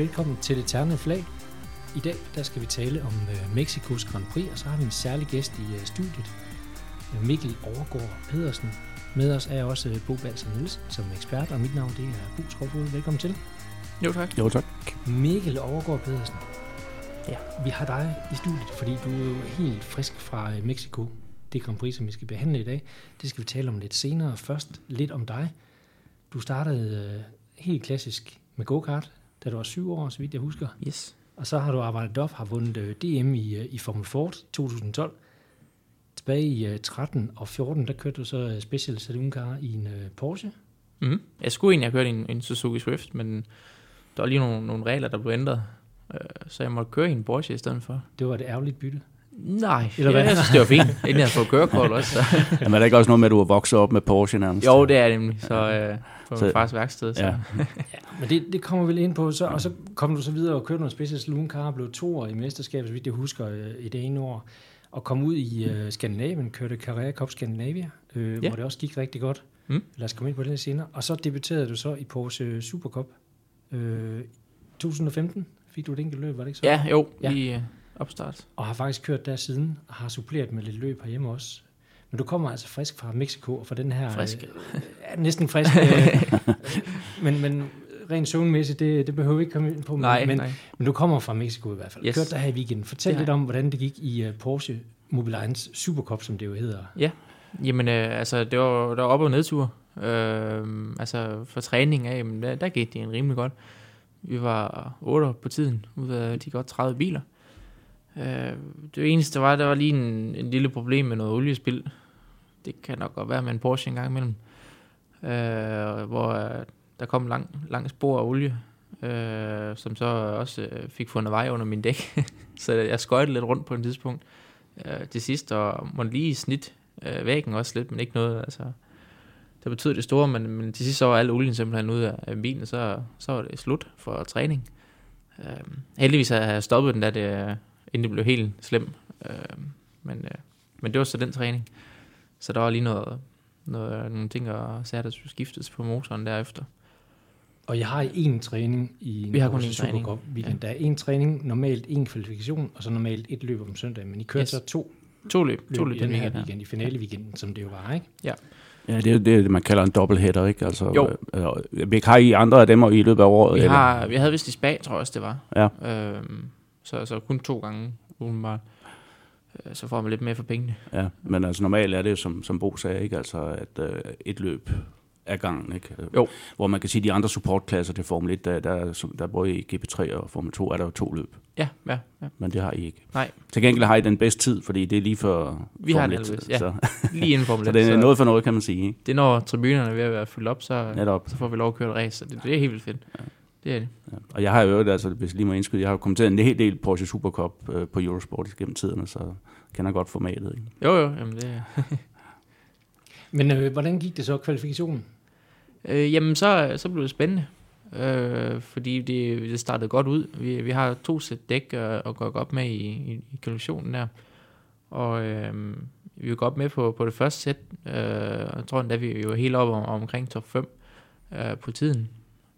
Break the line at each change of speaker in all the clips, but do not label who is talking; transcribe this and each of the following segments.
velkommen til det ternede flag. I dag der skal vi tale om øh, Mexikos Grand Prix, og så har vi en særlig gæst i øh, studiet, øh, Mikkel Overgaard Pedersen. Med os er også øh, Bo Balser Nielsen som ekspert, og mit navn det er Bo Skovfod. Velkommen til.
Jo, tak.
Jo, tak.
Mikkel Overgaard Pedersen.
Ja.
Vi har dig i studiet, fordi du er jo helt frisk fra øh, Mexico. Det Grand Prix, som vi skal behandle i dag, det skal vi tale om lidt senere. Først lidt om dig. Du startede øh, helt klassisk med go-kart, da du var syv år, så vidt jeg husker.
Yes.
Og så har du arbejdet op, har vundet øh, DM i, øh, i Formel Ford 2012. Tilbage i øh, 13 og 14, der kørte du så øh, Special Saloon Car i en øh, Porsche.
Mm. Jeg skulle egentlig have kørt en, en Suzuki Swift, men der var lige nogle, nogle regler, der blev ændret. Øh, så jeg måtte køre i en Porsche i stedet for.
Det var et ærgerligt bytte.
Nej,
Eller hvad?
jeg synes, det var fint, inden jeg fået kørekort også. Så.
Jamen, er der ikke også noget med, at du har vokset op med Porsche nærmest?
Jo, det er det nemlig. Så øh, på
Så-
min fars værksted. Så.
Ja.
Men det, det kommer vi vel ind på. Så, og så kom du så videre og kørte noget Special Saloon Car og blev to år i mesterskabet, så vidt jeg husker, øh, i det ene år. Og kom ud i øh, Skandinavien, kørte Carrera Cup Scandinavia, øh,
Ja.
hvor det også gik rigtig godt.
Mm.
Lad os komme ind på det lidt senere. Og så debuterede du så i Porsche Supercup. Øh, 2015 fik du et enkelt løb, var det ikke så?
ja, jo,
Ja.
ja. i øh, opstart.
og har faktisk kørt der siden, og har suppleret med lidt løb herhjemme også. Men du kommer altså frisk fra Mexico, og fra den her...
Frisk.
Øh, ja, næsten frisk. Øh, men, men rent søvnmæssigt, det, det behøver vi ikke komme ind på.
Nej,
men,
nej.
men du kommer fra Mexico i hvert fald. Yes. Kørte der her i weekenden. Fortæl
har
lidt om, hvordan det gik i uh, Porsche Mobilines Supercup, som det jo hedder.
Jamen, øh, altså, det var, der var op- og nedtur. Øh, altså, for træning af, men der, der gik det en rimelig godt. Vi var 8 på tiden, ud af de godt 30 biler. Øh, det eneste var, der var lige en, en lille problem med noget oliespil. Det kan nok godt være med en Porsche en gang imellem. Øh, hvor øh, der kom lang, lang spor af olie, øh, som så også øh, fik fundet vej under min dæk. så jeg skøjtede lidt rundt på et tidspunkt øh, til sidst, og måtte lige snit øh, væggen også lidt, men ikke noget, altså, det betød det store, men, men til sidst så var al olien simpelthen ud af, af bilen, så, så var det slut for træning. Øh, heldigvis har jeg stoppet den, da det, inden det blev helt slem, øh, men, øh, men det var så den træning. Så der var lige noget, noget nogle ting, og sager, der skulle skiftes på motoren derefter.
Og jeg har én træning i en
Vi har kun én træning.
Weekend. Der er en træning, normalt en kvalifikation, og så normalt et løb om søndag. Men I kørte
Yes.
så to
To løb,
løb
to
i
løb
den
den
her
weekend. her.
weekend, i finale weekenden, som det jo var, ikke?
Ja, er det, er det, man kalder en dobbelthætter, ikke? Altså,
Jo.
Øh, vi har I andre af dem i løbet af året?
Vi,
eller?
har, vi havde vist i Spa, tror jeg også, det var.
Ja.
Øhm, så, så kun to gange, umiddelbart. Øh, Så får man lidt mere for pengene.
Ja, men altså normalt er det som, som Bo sagde, ikke? Altså, at øh, et løb er gangen, ikke?
Jo.
Hvor man kan sige, at de andre supportklasser til Formel 1, der, der, er der både i GP3 og Formel 2, er der jo to løb.
Ja, ja, ja.
Men det har I ikke.
Nej.
Til gengæld har I den bedste tid, fordi det er lige for
Vi har
Formel
den
1,
allerede, ja.
Så,
Lige inden Formel
så
1.
det er noget for noget, kan man sige. Ikke?
det er når tribunerne er ved at være fyldt op, så,
Netop.
så får vi lov at køre et race. Så det, det er helt vildt fedt. Det er det.
Ja. Og jeg har jo altså, hvis lige må indskyde, jeg har jo kommenteret en hel del Porsche Supercup øh, på Eurosport gennem tiderne, så jeg kender godt formatet. Ikke?
Jo, jo. Jamen det,
Men øh, hvordan gik det så kvalifikationen?
øh, jamen, så, så blev det spændende. Øh, fordi det, det startede godt ud. Vi, vi har to sæt dæk øh, at gå op med i, i, i kvalifikationen der. Og øh, vi var godt med på, på det første sæt. Øh, jeg tror endda, vi, vi var helt oppe om, omkring top 5 øh, på tiden.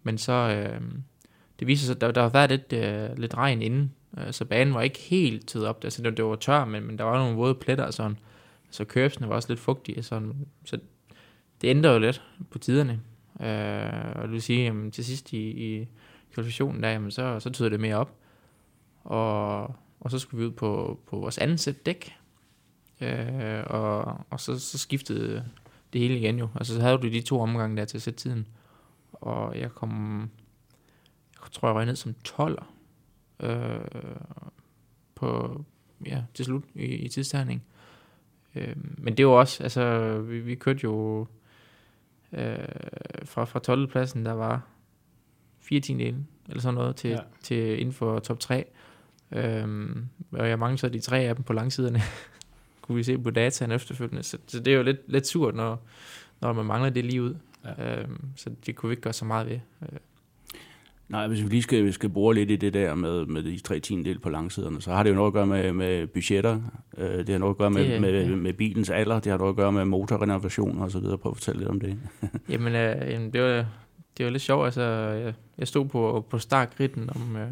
Men så, øh, det viser sig, at der, der har været lidt, øh, lidt regn inden. Øh, så banen var ikke helt tid op. Altså, det, det var tør, men, men der var nogle våde pletter og sådan. Så kørsene var også lidt fugtige. Sådan. Så det ændrer jo lidt på tiderne. Øh, og det vil sige, jamen, til sidst i, i kvalifikationen der, jamen, så, så tyder det mere op. Og, og så skulle vi ud på, på vores anden sæt dæk. Øh, og, og så, så skiftede det hele igen jo. Altså så havde du de to omgange der til at sætte tiden. Og jeg kom, jeg tror jeg røg ned som 12 øh, på, ja, til slut i, i tidsterning. Øh, men det var også, altså vi, vi kørte jo øh, fra, fra 12. pladsen, der var fire tiendele, eller sådan noget, til,
ja.
til inden for top 3. Øhm, og jeg mangler så de tre af dem på langsiderne. Kunne vi se på dataen efterfølgende. Så, så det er jo lidt, lidt surt, når, når man mangler det lige ud. Ja. Øhm, så det kunne vi ikke gøre så meget ved. Øh,
Nej, hvis vi lige skal, skal bore lidt i det der med, med de tre tiendel på langsiderne, så har det jo noget at gøre med, med budgetter, øh, det har noget at gøre med,
Det,
med,
ja.
med bilens alder, det har noget at gøre med motorrenovationer og så videre. Prøv at fortælle lidt om det.
Jamen, øh, jamen det, var, det var lidt sjovt. Altså, jeg, jeg stod på, på startgritten om, øh,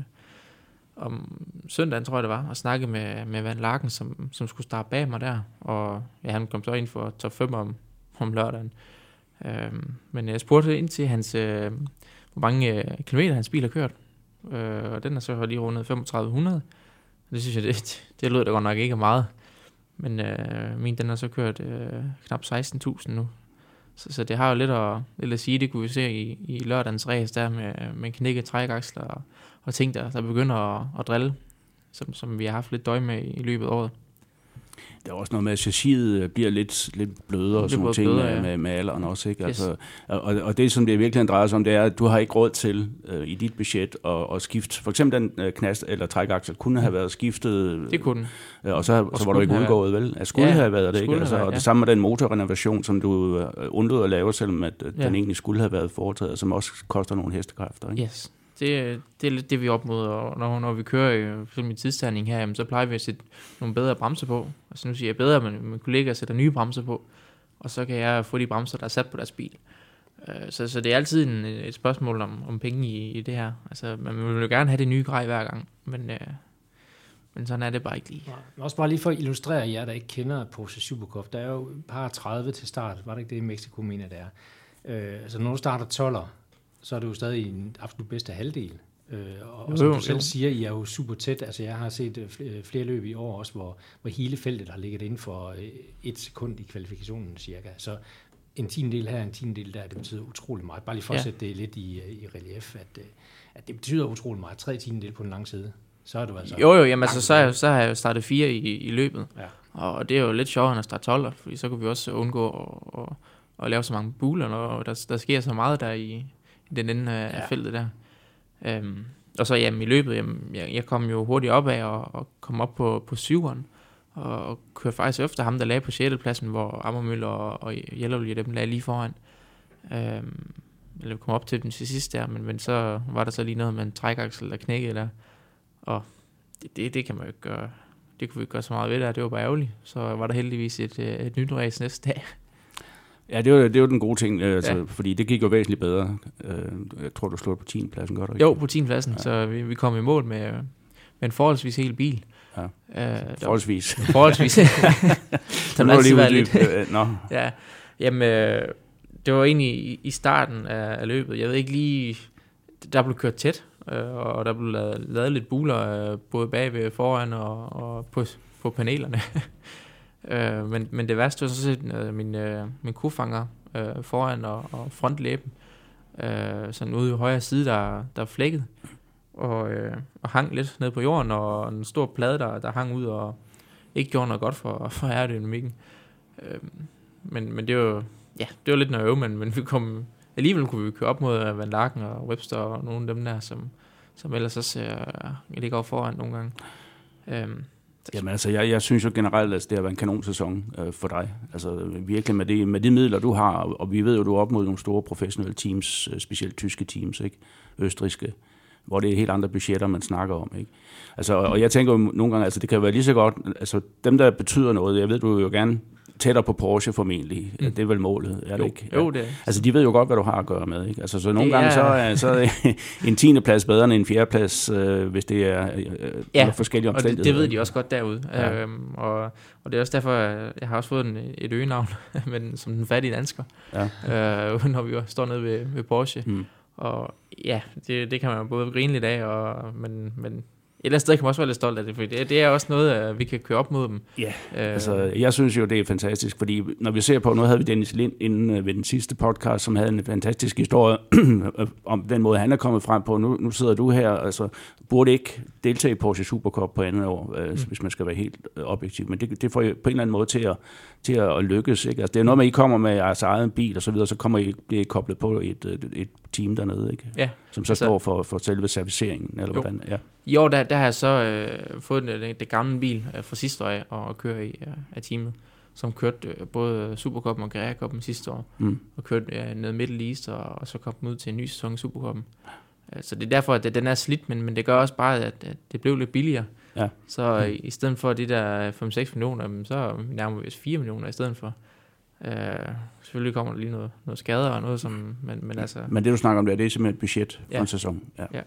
om søndagen, tror jeg det var, og snakkede med, med Van Larken, som, som skulle starte bag mig der. Og ja, han kom så ind for top 5 om, om lørdagen. Øh, men jeg spurgte ind til hans, øh, hvor mange øh, kilometer hans bil har kørt. Øh, og den er så lige rundet 3500. Det synes jeg, det, det lød da godt nok ikke meget. Men øh, min, den har så kørt øh, knap 16.000 nu. Så, så det har jo lidt at, lidt at sige, det kunne vi se i, i lørdagens race der med, med knækket trækaksler og, og ting, der, der begynder at, at drille, som, som vi har haft lidt døj med i, i løbet af året.
Der er også noget med, at chassiset bliver lidt, lidt blødere og sådan nogle ting blødere, ja. med, med alderen også. Ikke? Yes. Altså, og, og det, som det virkelig drejer sig om, det er, at du har ikke råd til øh, i dit budget at, at skifte. For eksempel den øh, knast eller trækaksel kunne have været skiftet.
Det kunne
øh, Og så, og så var du ikke udgået, vel? At skulle ja, have været det, ikke? Altså, ja. Og det samme med den motorrenovation, som du øh, undlod at lave, selvom at, øh, ja. den egentlig skulle have været foretaget, som også koster nogle hestekræfter. Ikke?
Yes det, det er lidt det, vi er op mod, og når, når vi kører øh, i min tidstagning her, jamen, så plejer vi at sætte nogle bedre bremser på. Altså nu siger jeg bedre, men min kollega sætter nye bremser på, og så kan jeg få de bremser, der er sat på deres bil. Øh, så, så det er altid en, et spørgsmål om, om penge i, i det her. Altså, man vil jo gerne have det nye grej hver gang, men, øh, men sådan er det bare ikke lige.
Ja, også bare lige for at illustrere jer, der ikke kender Porsche Supercup. Der er jo et par 30 til start. Var det ikke det i Mexico, mener det er? Øh, altså når du starter 12'er, så er det jo stadig en absolut bedste halvdel. Øh, og, og som du selv siger, I er jo super tæt. Altså jeg har set øh, øh, flere løb i år også, hvor, hvor hele feltet har ligget inden for øh, et sekund i kvalifikationen cirka. Så en tiendel her, en tiendel der, det betyder utrolig meget. Bare lige for at ja. sætte det lidt i, i relief, at, at det betyder utrolig meget. Tre tiendel på den lange side. Så er du altså...
Jo, jo, jamen altså, så, så har jeg jo startet fire i, i løbet. Ja. Og det er jo lidt sjovere end at starte 12, fordi så kan vi også undgå at, at, at lave så mange buler, og der, der sker så meget der i, den ende af ja. feltet der. Øhm, og så jamen, i løbet, jamen, jeg, jeg kom jo hurtigt op af og, og kom op på, på syveren, og, og kørte faktisk efter ham, der lagde på 6. pladsen, hvor Ammermøller og, og Jellerolje, dem lagde lige foran. Øhm, eller kom op til den til sidst der, men, men så var der så lige noget med en trækaksel, der knækkede der. Og det, det, det kan man jo ikke gøre. Det kunne vi ikke gøre så meget ved der, det var bare ærgerligt. Så var der heldigvis et, et nyt race næste dag.
Ja, det var, det var den gode ting, øh, altså, ja. fordi det gik jo væsentligt bedre. Øh, jeg tror, du slog på 10. pladsen, gør du
ikke? Jo, på 10. pladsen, ja. så vi, vi kom i mål med, med en forholdsvis hel bil.
Ja. Øh, forholdsvis.
Der, forholdsvis.
der må lige være lidt.
No. Ja, jamen, øh, det var egentlig i, i starten af, af løbet. Jeg ved ikke lige, der blev kørt tæt, øh, og der blev lavet, lavet lidt buler, øh, både bagved, foran og, og på, på panelerne. Øh, men, men det værste var så set øh, min, øh, min kufanger øh, foran og, og frontlæben. Øh, sådan ude i højre side, der, der flækket. Og, øh, og hang lidt ned på jorden, og en stor plade, der, der hang ud og ikke gjorde noget godt for, for aerodynamikken. Øh, men, men det var, ja, det var lidt noget øve, men, men vi kom, alligevel kunne vi køre op mod øh, Van Larken og Webster og nogle af dem der, som, som ellers også øh, ligger over foran nogle gange. Øh,
Jamen altså, jeg, jeg synes jo generelt, at det har været en kanonsæson øh, for dig. Altså virkelig med, det, med de midler, du har, og vi ved jo, du er op mod nogle store professionelle teams, øh, specielt tyske teams, ikke? østriske, hvor det er helt andre budgetter, man snakker om. Ikke? Altså, og jeg tænker jo nogle gange, altså det kan være lige så godt, altså dem, der betyder noget, jeg ved, du jo gerne tættere på Porsche formentlig. Mm. Det er vel målet, er det
jo,
ikke?
Jo, det er.
Altså, de ved jo godt, hvad du har at gøre med, ikke? Altså, så nogle det gange er... så er, så er en tiende plads bedre end en fjerde plads, øh, hvis det er øh,
ja,
forskellige omstændigheder.
og det, det ved de også godt derude. Ja. Øhm, og, og det er også derfor, jeg har også fået en, et øgenavn, men som den fattige dansker, ja. øh, når vi står nede ved, ved Porsche. Mm. Og ja, det, det kan man både grine lidt af, og, men, men et eller andet sted kan man også være lidt stolt af det, for det, det er også noget, vi kan køre op mod dem.
Ja, øh. altså jeg synes jo, det er fantastisk, fordi når vi ser på, nu havde vi Dennis Lind inden øh, ved den sidste podcast, som havde en fantastisk historie om den måde, han er kommet frem på. Nu, nu sidder du her, altså burde ikke deltage i Porsche Supercup på andet år, øh, mm. hvis man skal være helt øh, objektiv, men det, det får jo på en eller anden måde til at, til at lykkes. Ikke? Altså, det er noget med, at I kommer med jeres egen bil og så videre, så kommer I, bliver I koblet på et, et, et team dernede, ikke?
Ja.
som så altså, står for, for selve serviceringen, eller jo. hvordan? Ja.
Jo, der, der har jeg så øh, fået det, det gamle bil øh, fra sidste år og køre i øh, af teamet, som kørte øh, både Supercup og Cup sidste år, mm. og kørte øh, ned Middle East, og, og så kom ud til en ny sæson i Supercuppen. Øh, så det er derfor, at den er slidt, men, men det gør også bare, at, at det blev lidt billigere. Ja. Så mm. i stedet for de der 5-6 millioner, så nærmer vi os 4 millioner i stedet for. Øh, selvfølgelig kommer der lige noget, noget skader og noget, som, men, men altså...
Men det, du snakker om der, det er simpelthen et budget for
Ja.
en sæson. Ja.
Ja.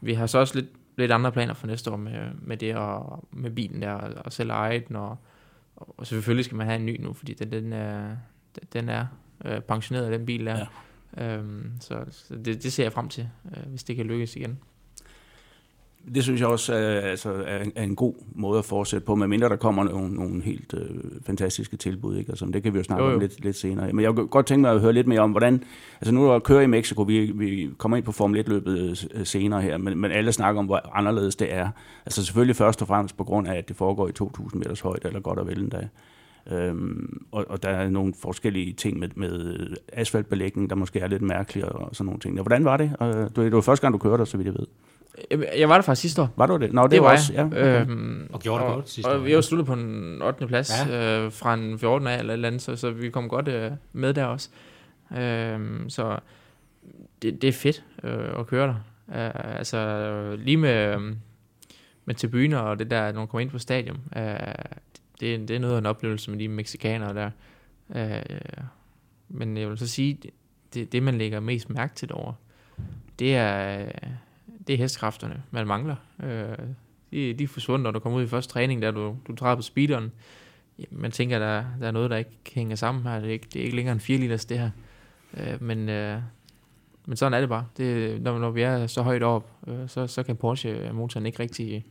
Vi har så også lidt, lidt andre planer for næste år med, med det og med bilen der, og, og selv eje den, og, og selvfølgelig skal man have en ny nu, fordi den, den er, den er øh, pensioneret, den bil der. Ja. Øhm, så så det, det ser jeg frem til, øh, hvis det kan lykkes igen.
Det synes jeg også er, altså, er, en- er en god måde at fortsætte på, medmindre der kommer nogle, nogle helt øh, fantastiske tilbud. Ikke? Altså, det kan vi jo snakke
Jo,
jo, om lidt, lidt senere. Men jeg kunne godt tænke mig at høre lidt mere om, hvordan... Altså nu er kører i Mexico, vi, vi kommer ind på Formel 1-løbet øh, senere her, men, men alle snakker om, hvor anderledes det er. Altså selvfølgelig først og fremmest på grund af, at det foregår i 2.000 meters højde, eller godt og vel endda. Øhm, og, og der er nogle forskellige ting med, med asfaltbelægning, der måske er lidt mærkelige og sådan nogle ting. Hvordan var det? Øh, det var- første gang, du kørte så vidt jeg ved.
Jeg, jeg var der faktisk sidste år.
Var du det? Nå, det,
Det
var
var
også... Ja,
jeg.
okay.
Øhm,
Og gjorde det
og,
godt sidste
Og
år,
vi
ja.
var sluttet på en 8. plads ja. øh, fra en 14. af eller et eller andet, så, så vi kom godt øh, med der også. Øhm, så det, det er fedt øh, at køre der. Øh, altså øh, lige med, øh, med tribuner og det der, når man kommer ind på stadion, øh, det, det er noget af en oplevelse med de mexikanere der. Øh, men jeg vil så sige, det, det man lægger mest mærke til derovre, det er, det er hestekræfterne, man mangler. Øh, de, de er forsvundet, når du kommer ud i første træning, der du, du træder på speederen. Man tænker, der, der er noget, der ikke hænger sammen her. Det er ikke, det er ikke længere en 4 liters, det her. Øh, men, øh, men sådan er det bare. Det, når, når vi er så højt op, øh, så, så kan Porsche-motoren ikke rigtig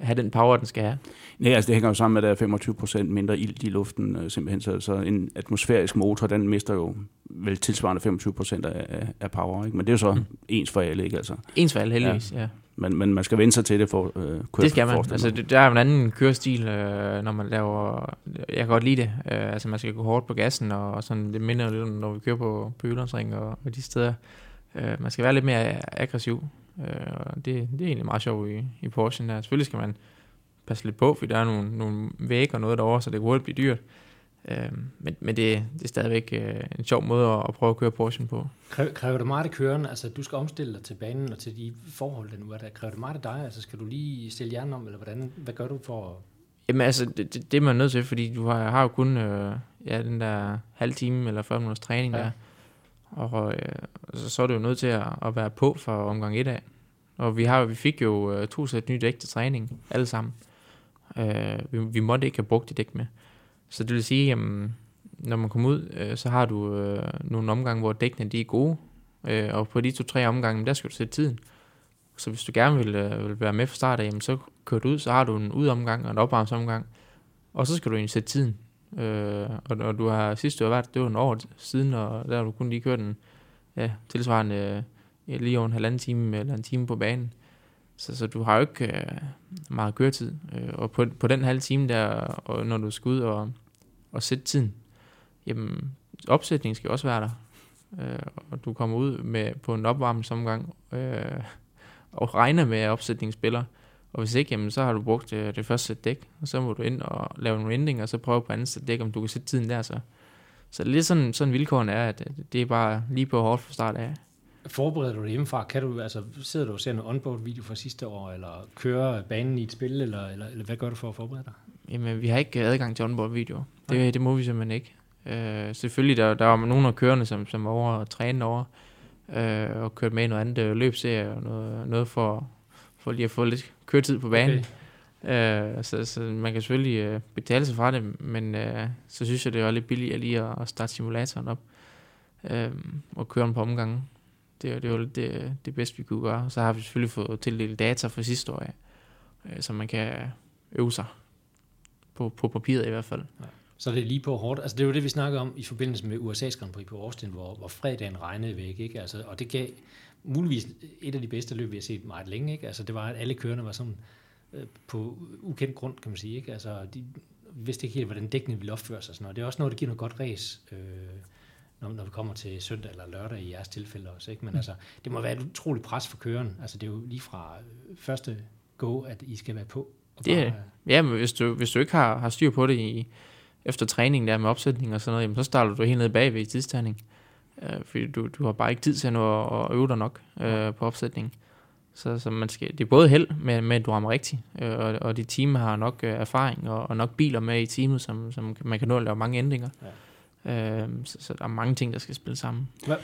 have den power, den skal have.
Nej, altså det hænger jo sammen med, at der er 25 procent mindre ilt i luften, øh, simpelthen. Så, så en atmosfærisk motor, den mister jo vel tilsvarende 25 procent af, af- power, ikke? Men det er jo så
Mm.
ens for alle, ikke? Altså,
Ens for alle, heldigvis. Ja. ja.
men, men man skal vende sig til det for øh, køre
Det skal man. Altså, det, der er en anden kørestil, øh, når man laver... Jeg kan godt lide det. Øh, altså, man skal gå hårdt på gassen, og, og sådan, det minder lidt om, når vi kører på, på Jyllandsring og, og de steder. Øh, man skal være lidt mere aggressiv. Øh, og det, det er egentlig meget sjovt i, i Porsche. Der. Selvfølgelig skal man passe lidt på, for der er nogle, nogle væg og noget derovre, så det kan hurtigt blive dyrt. Øh, men men det, det er stadigvæk øh, en sjov måde at, at prøve at køre Porsche på.
Kræver, kræver det meget af køren? Altså, du skal omstille dig til banen og til de forhold, der nu er der. Kræver det meget af dig? Altså, skal du lige stille hjernen om, eller hvordan? Hvad gør du for at...
Jamen altså, det, det, det er man nødt til, fordi du har, har jo kun øh, ja, den der halv time eller 40 minutters træning
ja.
der. Og øh, så, så er du jo nødt til at, at være på for omgang 1 af. Og vi, har, vi fik jo øh, to sæt nye dæk til træning, alle sammen. Øh, vi, vi måtte ikke have brugt det dæk med. Så det vil sige, at når man kommer ud, øh, så har du øh, nogle omgange, hvor dækkene de er gode. Øh, og på de to-tre omgange, der skal du sætte tiden. Så hvis du gerne vil, øh, vil være med fra start af, jamen, så kører du ud, så har du en udomgang og en opvarmsomgang. Og så skal du egentlig sætte tiden. Øh, og, og du har sidst du har været, det var en år siden, og der har du kun lige kørt en ja, tilsvarende øh, lige over en halvanden time eller en time på banen. Så, så du har jo ikke øh, meget køretid. Øh, og på, på den halve time der, og når du skal ud og, og sætte tiden, jamen opsætningen skal også være der. Øh, og du kommer ud med på en opvarmningsomgang øh, og regner med, at opsætningen spiller. Og hvis ikke, jamen, så har du brugt øh, det første sæt dæk, og så må du ind og lave nogle ændringer, og så prøve på andet sæt dæk, om du kan sætte tiden der så. Så lidt sådan, sådan vilkårene er, at øh, det er bare lige på hårdt fra start af.
Forbereder du dig hjemmefra? Kan du, altså, sidder du og ser en onboard-video fra sidste år, eller kører banen i et spil, eller, eller, eller hvad gør du for at forberede dig?
Jamen, vi har ikke adgang til onboard-videoer. Det, det må vi simpelthen ikke. Øh, selvfølgelig, der, der var nogle af kørende, som, som var over og træne over, øh, og kørt med i noget andet øh, løbserie, og noget, noget for, for lige at få lidt køretid på banen. Okay. Øh, så, så man kan selvfølgelig øh, betale sig fra det, men øh, så synes jeg, det er lidt billigere lige at, at starte simulatoren op øh, og køre den på omgangen. Det, er- det var det, det bedste, vi kunne gøre. Så har vi selvfølgelig fået tildelt data fra sidste år, af, øh, så man kan øve sig på, på papiret i hvert fald.
Så det er lige på hårdt. Altså det er jo det, vi snakkede om i forbindelse med USA's Grand Prix på Austin, hvor, hvor fredagen regnede væk. Ikke? Altså, og det gav muligvis et af de bedste løb, vi har set meget længe. Ikke? Altså det var, at alle kørende var sådan øh, på ukendt grund, kan man sige. Ikke? Altså de vidste ikke helt, hvordan dækkene ville opføre sig. Sådan noget. Det er også noget, der giver noget godt race, øh, når, når vi kommer til søndag eller lørdag i jeres tilfælde også. Ikke? Men altså, det må være et utroligt pres for køren. Altså det er jo lige fra øh, første go, at I skal være på. Og
Det
bare,
Ja, men hvis du, hvis du ikke har, har styr på det i, efter træning der med opsætning og sådan noget, jamen, så starter du helt nede bagved i tidstagning. Øh, fordi du, du har bare ikke tid til at nå at, at øve dig nok øh, på opsætning. Så, så man skal, det er både held med, med, at du rammer rigtigt, øh, og, og dit team har nok øh, erfaring og, og nok biler med i teamet, som, som man kan nå at lave mange ændringer. Øh, så, så der er mange ting, der skal spille sammen.
Hvad,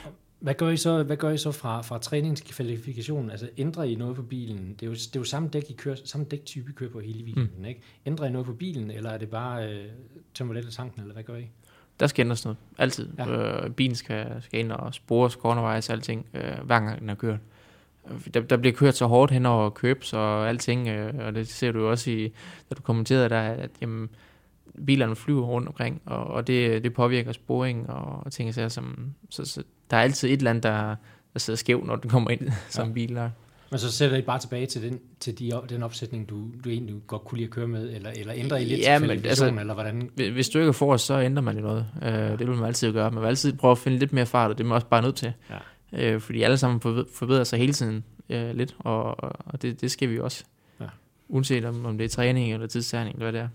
hvad gør I så, hvad gør I så fra, fra træning til kvalifikation? Altså ændrer I noget på bilen? Det er jo, det er jo samme, dæk, I kører, samme dæktype, I kører på hele weekenden, mm. ikke? Ændrer I noget på bilen, eller er det bare øh, tømmer lidt af tanken, eller hvad gør I?
Der skal ændres noget. Altid.
Ja.
Øh, bilen skal, skal ind og spores, cornerwise, alting, øh, hver gang den er kørt. Øh, Der, der bliver kørt så hårdt hen over købs og alting, øh, og det ser du jo også i, da du kommenterede der, at jamen, bilerne flyver rundt omkring, og, og det, det påvirker sporing og, og ting og sager, som, så, så der er altid et eller andet, der, der sidder skævt, når du kommer ind som
Ja.
ja. bil der.
Men så sætter I bare tilbage til den, til de, den opsætning, du, du egentlig godt kunne lide at køre med, eller, eller ændrer I lidt
Ja, men altså-
eller hvordan?
Hvis- du ikke er for os, så ændrer man jo noget. Øh, det vil man altid gøre. Man vil altid prøve at finde lidt mere fart, og det er man også bare nødt til.
Ja.
Øh, fordi alle sammen forbe- forbedrer sig hele tiden øh, lidt, og, og det, det skal vi også.
Ja.
Uanset om, om det er træning eller tidstræning, eller hvad det er.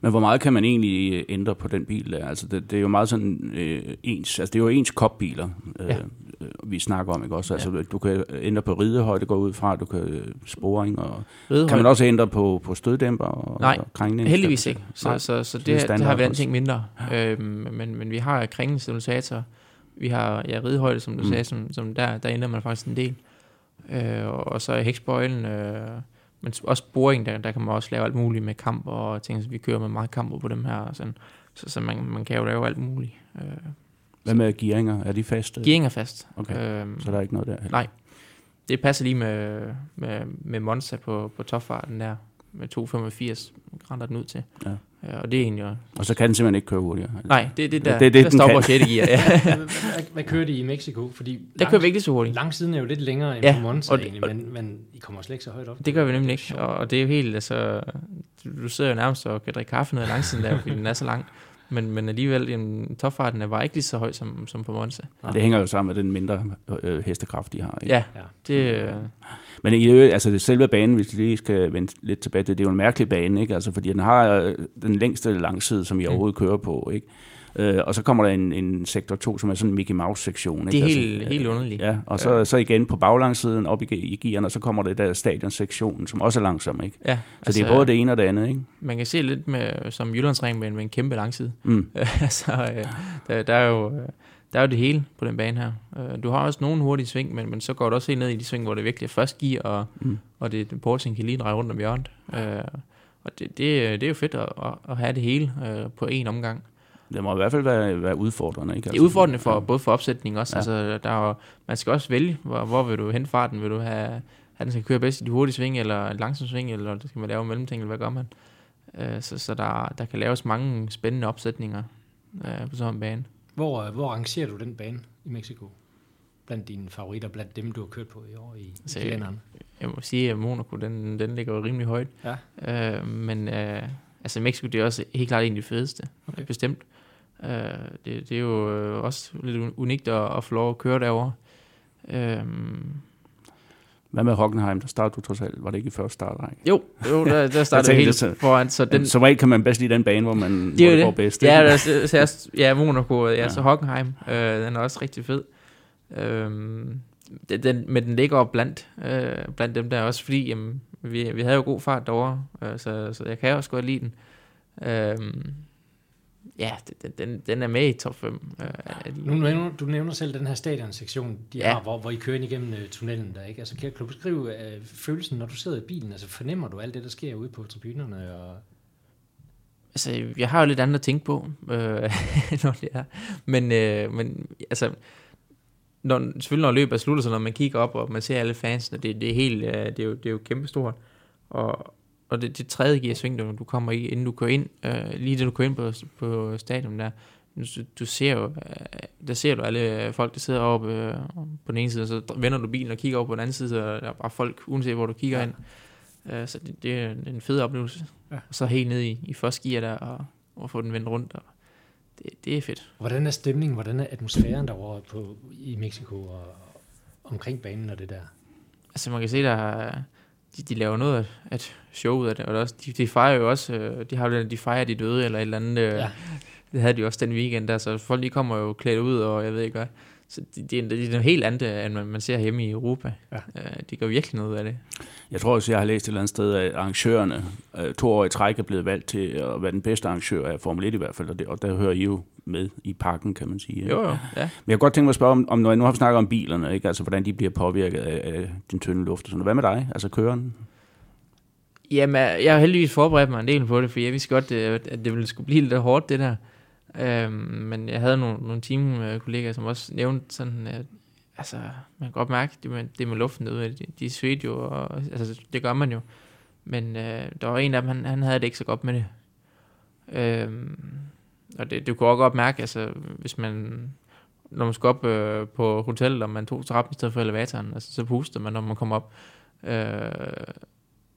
Men hvor meget kan man egentlig øh, ændre på den bil der? Altså, det, det er jo meget sådan øh, ens, altså det er jo ens kopbiler, øh,
Ja.
øh, vi snakker om, ikke også? Altså, du kan ændre på ridehøjde, går ud fra, du kan øh, sporing, og
Ridehøjde-
kan man også ændre på, på støddæmper og,
Nej,
og krængning?
Heldigvis ikke. Så,
Nej.
så, så,
det er
det, det,
standard
har vi en ting mindre. Øhm, men, men vi har kringningsstabilisator. Vi har ja, ridehøjde, som du
Mm.
sagde, som, som der, der ændrer man faktisk en del. Øh, og, og så er hæksbøjlen, øh, men også boring, der, der kan man også lave alt muligt med kamp og ting, så vi kører med meget kamper på dem her. Og sådan. Så, så man, man kan jo lave alt muligt. Øh,
Hvad med gearinger? Er de faste?
gearing er fast.
Okay,
Øhm,
så der er ikke noget der?
Nej. Det passer lige med, med, med Monza på, på topfarten der. Med 2,85 render den ud til.
Ja.
Ja, og det er egentlig... også-
Og så kan den simpelthen ikke køre hurtigere?
Nej, det er det, der,
Det er det,
der
den
stopper
kan.
6. gear. Ja.
hvad, kører de i Mexico? Fordi
Der kører vi ikke så hurtigt.
Langsiden er jo lidt længere end
Ja,
på Monza
og
egentlig, men, men I kommer slet ikke så højt op.
Det gør vi nemlig ikke. Og det er jo helt, altså... Du, du sidder jo nærmest og kan drikke kaffe ned ad langsiden der, fordi den er så lang. Men, men alligevel, jamen, topfarten er bare ikke lige så høj som, som på Monza.
Det hænger jo sammen med den mindre øh, hestekraft, de har. Ikke?
Ja,
Ja.
det... øh,
Men i øvrigt, altså det selve banen, hvis vi lige skal vende lidt tilbage til, det er jo en mærkelig bane, ikke? Altså, fordi den har øh, den længste langside, som I
Mm.
overhovedet kører på, ikke? Øh, og så kommer der en, en sektor 2, som er sådan en Mickey Mouse-sektion.
Det er
ikke?
helt-
øh,
helt underligt.
Ja, og så, så igen på baglangsiden op i, i gearen, og så kommer det der stadionsektionen, som også er langsom, ikke?
ja,
Så altså, det er både det ene og det andet, ikke?
Man kan se lidt med, som Jyllandsringen med, en- med en kæmpe langside.
Mm.
altså, øh, der, der, er jo, øh, der er jo det hele på den bane her. Øh, Du har også nogle hurtige sving, men, men så går du også helt ned i de sving, hvor det virkelig er først gear, og,
Mm.
og det Porting kan lige dreje rundt om hjørnet. Øh, og det, det, det er jo fedt at, at- have det hele øh, på én omgang.
Det må i hvert fald være, være udfordrende, ikke? Altså,
Det er udfordrende for,
Ja.
både for opsætning også.
Ja.
Altså, der er, jo- man skal også vælge, hvor, hvor vil du hente farten? Vil du have, at den skal køre bedst i de hurtige sving, eller en langsom sving, eller det skal man lave en mellemting, eller hvad gør man? Øh, så så der, der kan laves mange spændende opsætninger øh, på sådan en bane.
Hvor, øh, hvor rangerer du den bane i Mexico? Blandt dine favoritter, blandt dem, du har kørt på i år i
Så-
kalenderen?
Jeg må sige, at Monaco, den, den ligger jo rimelig højt.
Ja.
Øh, men øh, altså Mexico, det er også helt klart en af de fedeste,
Okay.
okay. bestemt. Øh, det, det er jo øh, også lidt unikt at, at få lov at køre derovre. Øh,
Hvad med Hockenheim? Der startede du trods alt. Var det ikke i første startrække?
jo, jo, der, der startede
det
helt
så-
foran, så den,
Som regel kan man bedst lide den bane, hvor, man,
Det
hvor
jo
det går
det.
bedst.
Ja, der, så, så ja, Monaco, ja,
Ja.
så Hockenheim, øh, den er også rigtig fed. Øhm, den, men den ligger jo blandt, øh, blandt dem der også, fordi jamen, vi, vi havde jo god fart derovre, øh, så, så jeg kan også godt lide den. Øhm, ja, den, den, den er med i top 5. Øh, de-
Nu nævner, du nævner selv den her stadionsektion, de ja.
Ja.
har, hvor, hvor I kører ind igennem uh, tunnelen der, ikke? Altså, kan, du beskrive uh, følelsen, når du sidder i bilen? Altså, fornemmer du alt det, der sker ude på tribunerne? Og...
Altså, jeg har jo lidt andet at tænke på, øh, når det er. Men, øh, men altså, når, selvfølgelig når løbet er slut, så når man kigger op, og man ser alle fansene, det, det er helt, øh, det er jo, det er jo kæmpestort. Og, og det, det tredje gear sving, du, du kommer i, inden du kører ind, øh, lige da du kører ind på, på stadion der, du, du ser jo, øh, der ser du alle folk, der sidder oppe øh, på den ene side, og så vender du bilen og kigger over på den anden side, så der er bare folk, uanset hvor du kigger
Ja.
ind. Øh, så det, det er en fed oplevelse.
Ja.
Og så helt ned i, i første gear der, og, og få den vendt rundt, og det, det er fedt.
Hvordan er stemningen? Hvordan er atmosfæren derovre på, i Mexico og omkring banen og det der?
Altså man kan se, der de, de laver noget af et show ud af det, og også, de, de fejrer jo også, øh, de har jo de fejrer de døde, eller et eller andet, øh,
ja.
det havde de også den weekend der, så folk de kommer jo klædt ud, og jeg ved ikke hvad, så det, det, er, det er noget helt andet, end man, man ser hjemme i Europa.
Ja.
Øh, de gør virkelig noget af det.
Jeg tror også, jeg har læst et eller andet sted, at arrangørerne øh, to år i træk er blevet valgt til at være den bedste arrangør af Formel 1 i hvert fald, og, det, og der hører I jo med i pakken, kan man sige.
Jo, jo, ja.
Men jeg kunne godt tænke mig at spørge om, om når jeg nu har snakket om bilerne, ikke? Altså, hvordan de bliver påvirket af, af den tynde luft og sådan noget. Hvad med dig? Altså køren?
Jamen, jeg har heldigvis forberedt mig en del på det, for jeg vidste godt, øh, at det ville skulle blive lidt hårdt, det der. Øh, men jeg havde nogle, nogle teamkollegaer, som også nævnte sådan, at altså, man kan godt mærke, det med, det med luften derude, de, de svedte jo, og, altså, det gør man jo. Men øh, der var en af dem, han, han havde det ikke så godt med det. Øh, og det, du kunne også godt mærke, altså, hvis man, når man skal op øh, på hotellet, og man tog trappen i stedet for elevatoren, altså, så puster man, når man kommer op. Øh,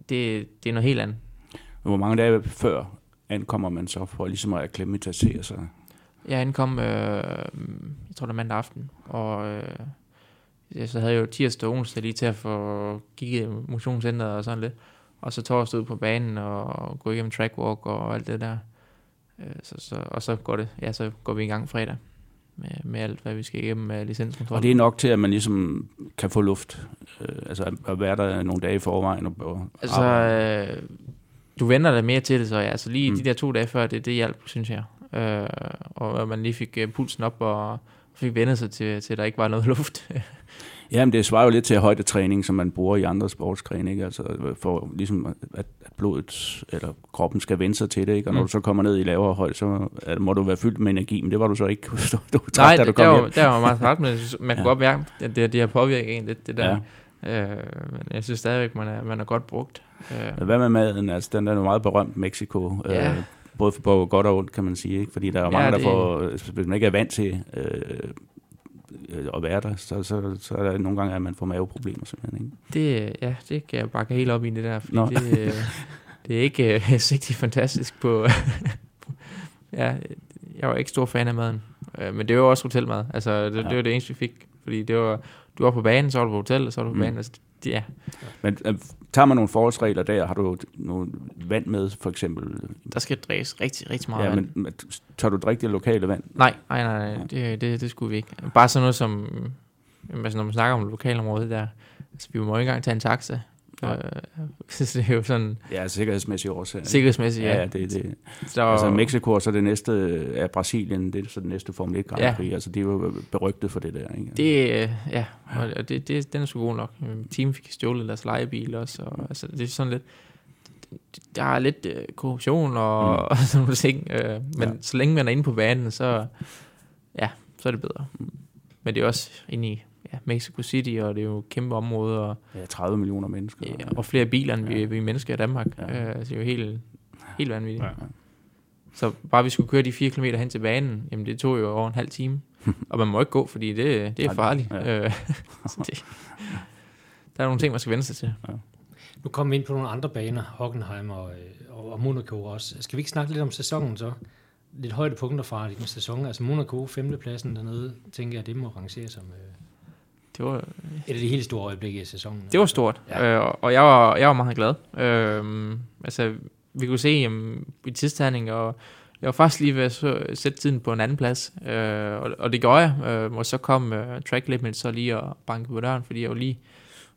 det, det er noget helt andet.
Hvor mange dage før ankommer man så for ligesom at akklimatisere sig?
Jeg ankom, øh, jeg tror det var mandag aften, og øh, ja, så havde jeg jo tirsdag og onsdag lige til at få kigget i motionscenteret og sådan lidt. Og så torsdag ud på banen og gå igennem trackwalk og alt det der. Øh, så, så, og så går, det, ja, så går vi i gang fredag med, med alt, hvad vi skal igennem med licenskontrol.
Og det er nok til, at man ligesom kan få luft, øh, altså at- være der nogle dage i forvejen. Og, og
Altså, øh, du vender dig mere til det, så ja. Altså lige
Mm.
de der to dage før, det, det hjalp, synes jeg. Øh, og at man lige fik øh, pulsen op og fik vendet sig til, til, at der ikke var noget luft.
Jamen, det svarer jo lidt til højdetræning, som man bruger i andre sportsgrene, ikke? Altså, for ligesom, at, at blodet eller kroppen skal vende sig til det, ikke? Og når
Mm.
du så kommer ned i lavere højde, så øh, må du være fyldt med energi, men det var du så ikke. du, du træt,
Nej,
da du kom
der, var, der var meget træt, men man kunne
Ja.
godt mærke, at det, det har påvirket en lidt, det der.
Ja.
Øh, men jeg synes stadigvæk, man er, man er godt brugt. Øh,
Hvad med maden? Altså, den er jo meget berømt, Mexico.
Ja.
Øh, både for på godt og ondt, kan man sige. Ikke? Fordi der er jo
Ja,
mange, der får, hvis man ikke er vant til øh, øh, at være der, så, så, så er der nogle gange, at man får maveproblemer simpelthen. Ikke?
det, ja, det kan jeg bakke helt op i det der, fordi
Nå.
det, øh, det er ikke øh, rigtig fantastisk på... ja, jeg var ikke stor fan af maden. Øh, men det var også hotelmad. Altså, det,
ja.
det var det eneste, vi fik. Fordi det var, du var på banen, så var du på hotel, og så var du på
Mm.
banen. Altså, det, ja,
Men øh, tager man nogle forholdsregler der? Har du noget vand med, for eksempel?
der skal drikkes rigtig, rigtig meget
Ja,
vand.
men tager du drikke det lokale vand?
Nej, nej, nej, nej. Det, det, det skulle vi ikke. Bare sådan noget som, altså, når man snakker om lokalområdet der, altså, vi må ikke engang tage en taxa.
Nej.
Øh, så det er jo sådan
Ja, sikkerhedsmæssige årsager. ikke?
sikkerhedsmæssigt,
Ja,
ja.
ja det, det.
Var,
Altså Mexico, og så det næste er Brasilien, det er så det næste Formel 1 Grand
Ja.
Prix. Altså, det er jo berygtet for det der, ikke?
det, øh, ja, og det, det, den er sgu god nok. Team fik stjålet deres lejebil også, og altså, det er sådan lidt, der er lidt øh, korruption og,
Mm.
mm. og sådan nogle ting, øh, men
Ja.
ja. så længe man er inde på banen, så, ja, så er det bedre. Men det er også inde i ja, Mexico City, og det er jo et kæmpe område, og
Ja, 30 millioner mennesker.
Ja, og flere biler, end vi,
Ja.
vi mennesker i Danmark.
Ja.
Ja. Øh, så det er jo helt, helt vanvittigt.
Ja.
Ja. Så bare vi skulle køre de 4 km hen til banen, jamen det tog jo over en halv time. og man må ikke gå, fordi det, det er farligt.
ja.
Ja. Øh, det, der er nogle ting, man skal vende sig til.
Nu kommer vi ind på nogle andre baner, Hockenheim og, øh, og, og Monaco også. Skal vi ikke snakke lidt om sæsonen så? Lidt højdepunkter fra den sæson. Altså Monaco, femtepladsen dernede, tænker jeg, det må rangere som øh,
Det var,
et af de helt store øjeblikke i sæsonen.
det var stort,
Ja.
øh, og jeg var, jeg var meget glad. Øh, altså, vi kunne se jamen, i tidstagning, og jeg var faktisk lige ved at sætte tiden på en anden plads, øh, og, og det gjorde jeg. Øh, og så kom øh, track limit så lige og banke på døren, fordi jeg jo lige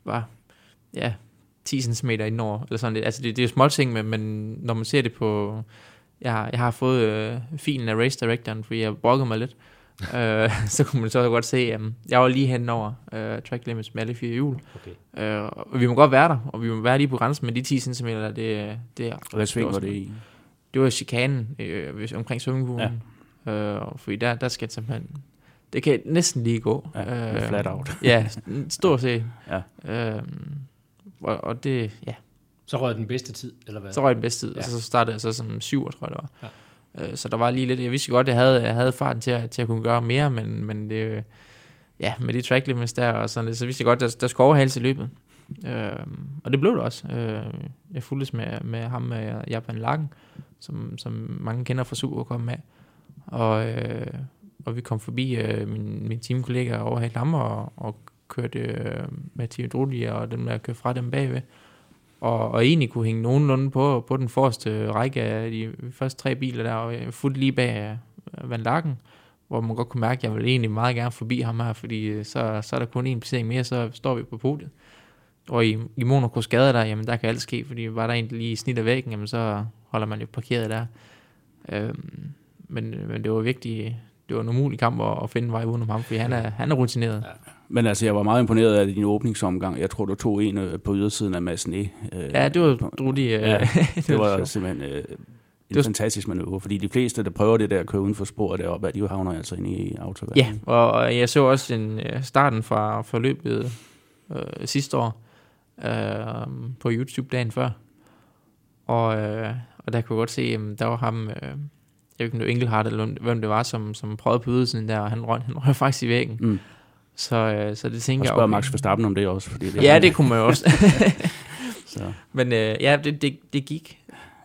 var ja, 10 cm indover, eller sådan lidt. Altså, det, det er jo små ting, men, men når man ser det på... Jeg, har- jeg har fået øh, filen af Race Directoren, fordi jeg brokkede mig lidt. øh, så kunne man så godt se, at jeg var lige hen over øh, track limits med alle fire hjul.
Okay.
Øh, og vi må godt være der, og vi må være lige på grænsen, men de 10 cm, der, det, det, er-
Hvad sving
Det
var det i?
det var chikanen øh, omkring swimmingpoolen. Ja. Øh, fordi der, der skal det simpelthen... Det kan næsten lige gå.
Ja, med flat out.
Ja, stort set.
Ja.
Øh, og, og det, ja,
Så røg den bedste tid, eller hvad?
så røg den bedste tid,
Ja.
ja. og så startede jeg så som syv, tror jeg det var. Ja. Øh, så der var lige lidt, jeg vidste godt, at jeg havde, jeg havde farten til at, til at kunne gøre mere, men, men det, ja, med de track limits der og sådan så vidste jeg godt, at der, der skulle overhales i løbet. Øh, og det blev det også. Øh, jeg fulgtes med, med ham, med Japan Lagen, som, som mange kender fra Super med. Og, øh, og vi kom forbi øh, min, min teamkollega over ham og, og kørte øh, med Tio Drulli og dem der kørte fra dem bagved. Og, og egentlig kunne hænge nogenlunde på, på den forreste række af de første tre biler der, og fuldt lige bag øh, Van Lagen. hvor man godt kunne mærke, at jeg ville egentlig meget gerne forbi ham her, fordi øh, så, så er der kun en placering mere, så står vi på podiet. Og i, i Monaco skader der, jamen der kan alt ske, fordi var der en, lige lige af væggen, jamen så holder man jo parkeret der. Øhm, men, men det var vigtigt, det var en umulig kamp at, at finde en vej udenom ham, fordi han er, han er rutineret. Ja.
Men altså, jeg var meget imponeret af din åbningsomgang. Jeg tror, du tog en øh, på ydersiden af Madsen E.
Ja, det var drudig. Øh,
ja, det var simpelthen øh, en det var... fantastisk manøvre, fordi de fleste, der prøver det der at køre uden for spor deroppe, de havner altså inde i autoværden.
Ja, og jeg så også en, øh, starten fra forløbet øh, sidste år øh, på YouTube dagen før. Og, øh, og der kunne jeg godt se, at der var ham, øh, jeg ved ikke om det var Engelhardt, eller hvem det var, som, som prøvede på ydersiden der, og han røg, han røg faktisk i væggen. Mm. Så, øh, så det tænker
jeg... Og spørger okay. Max Verstappen om det også. Fordi det
ja, det kunne man jo også. så. Men øh, ja, det, det, det gik.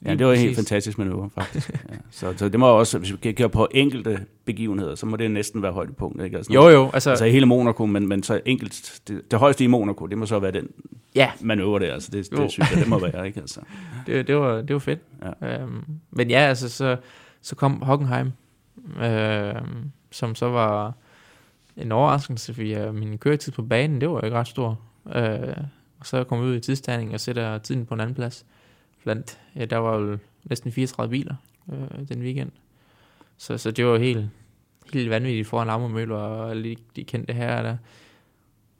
Ja, det var en helt fantastisk manøvre, faktisk. ja. så, så det må også, hvis vi kigger på enkelte begivenheder, så må det næsten være højdepunkt. Ikke? Altså,
jo, jo. Altså,
altså hele Monaco, men, men så enkelt, det, det højeste i Monaco, det må så være den ja. manøvre der. Altså, det, det synes jeg, det må være. Ikke? Altså.
det, det, var, det var fedt. Ja. Øhm, men ja, altså, så, så kom Hockenheim, øhm, som så var en overraskelse, fordi min køretid på banen, det var ikke ret stor. Øh, og så kom jeg ud i tidstagning og sætter tiden på en anden plads. Blandt, ja, der var jo næsten 34 biler øh, den weekend. Så, så det var helt, helt vanvittigt foran Ammermøller og lige de kendte her der.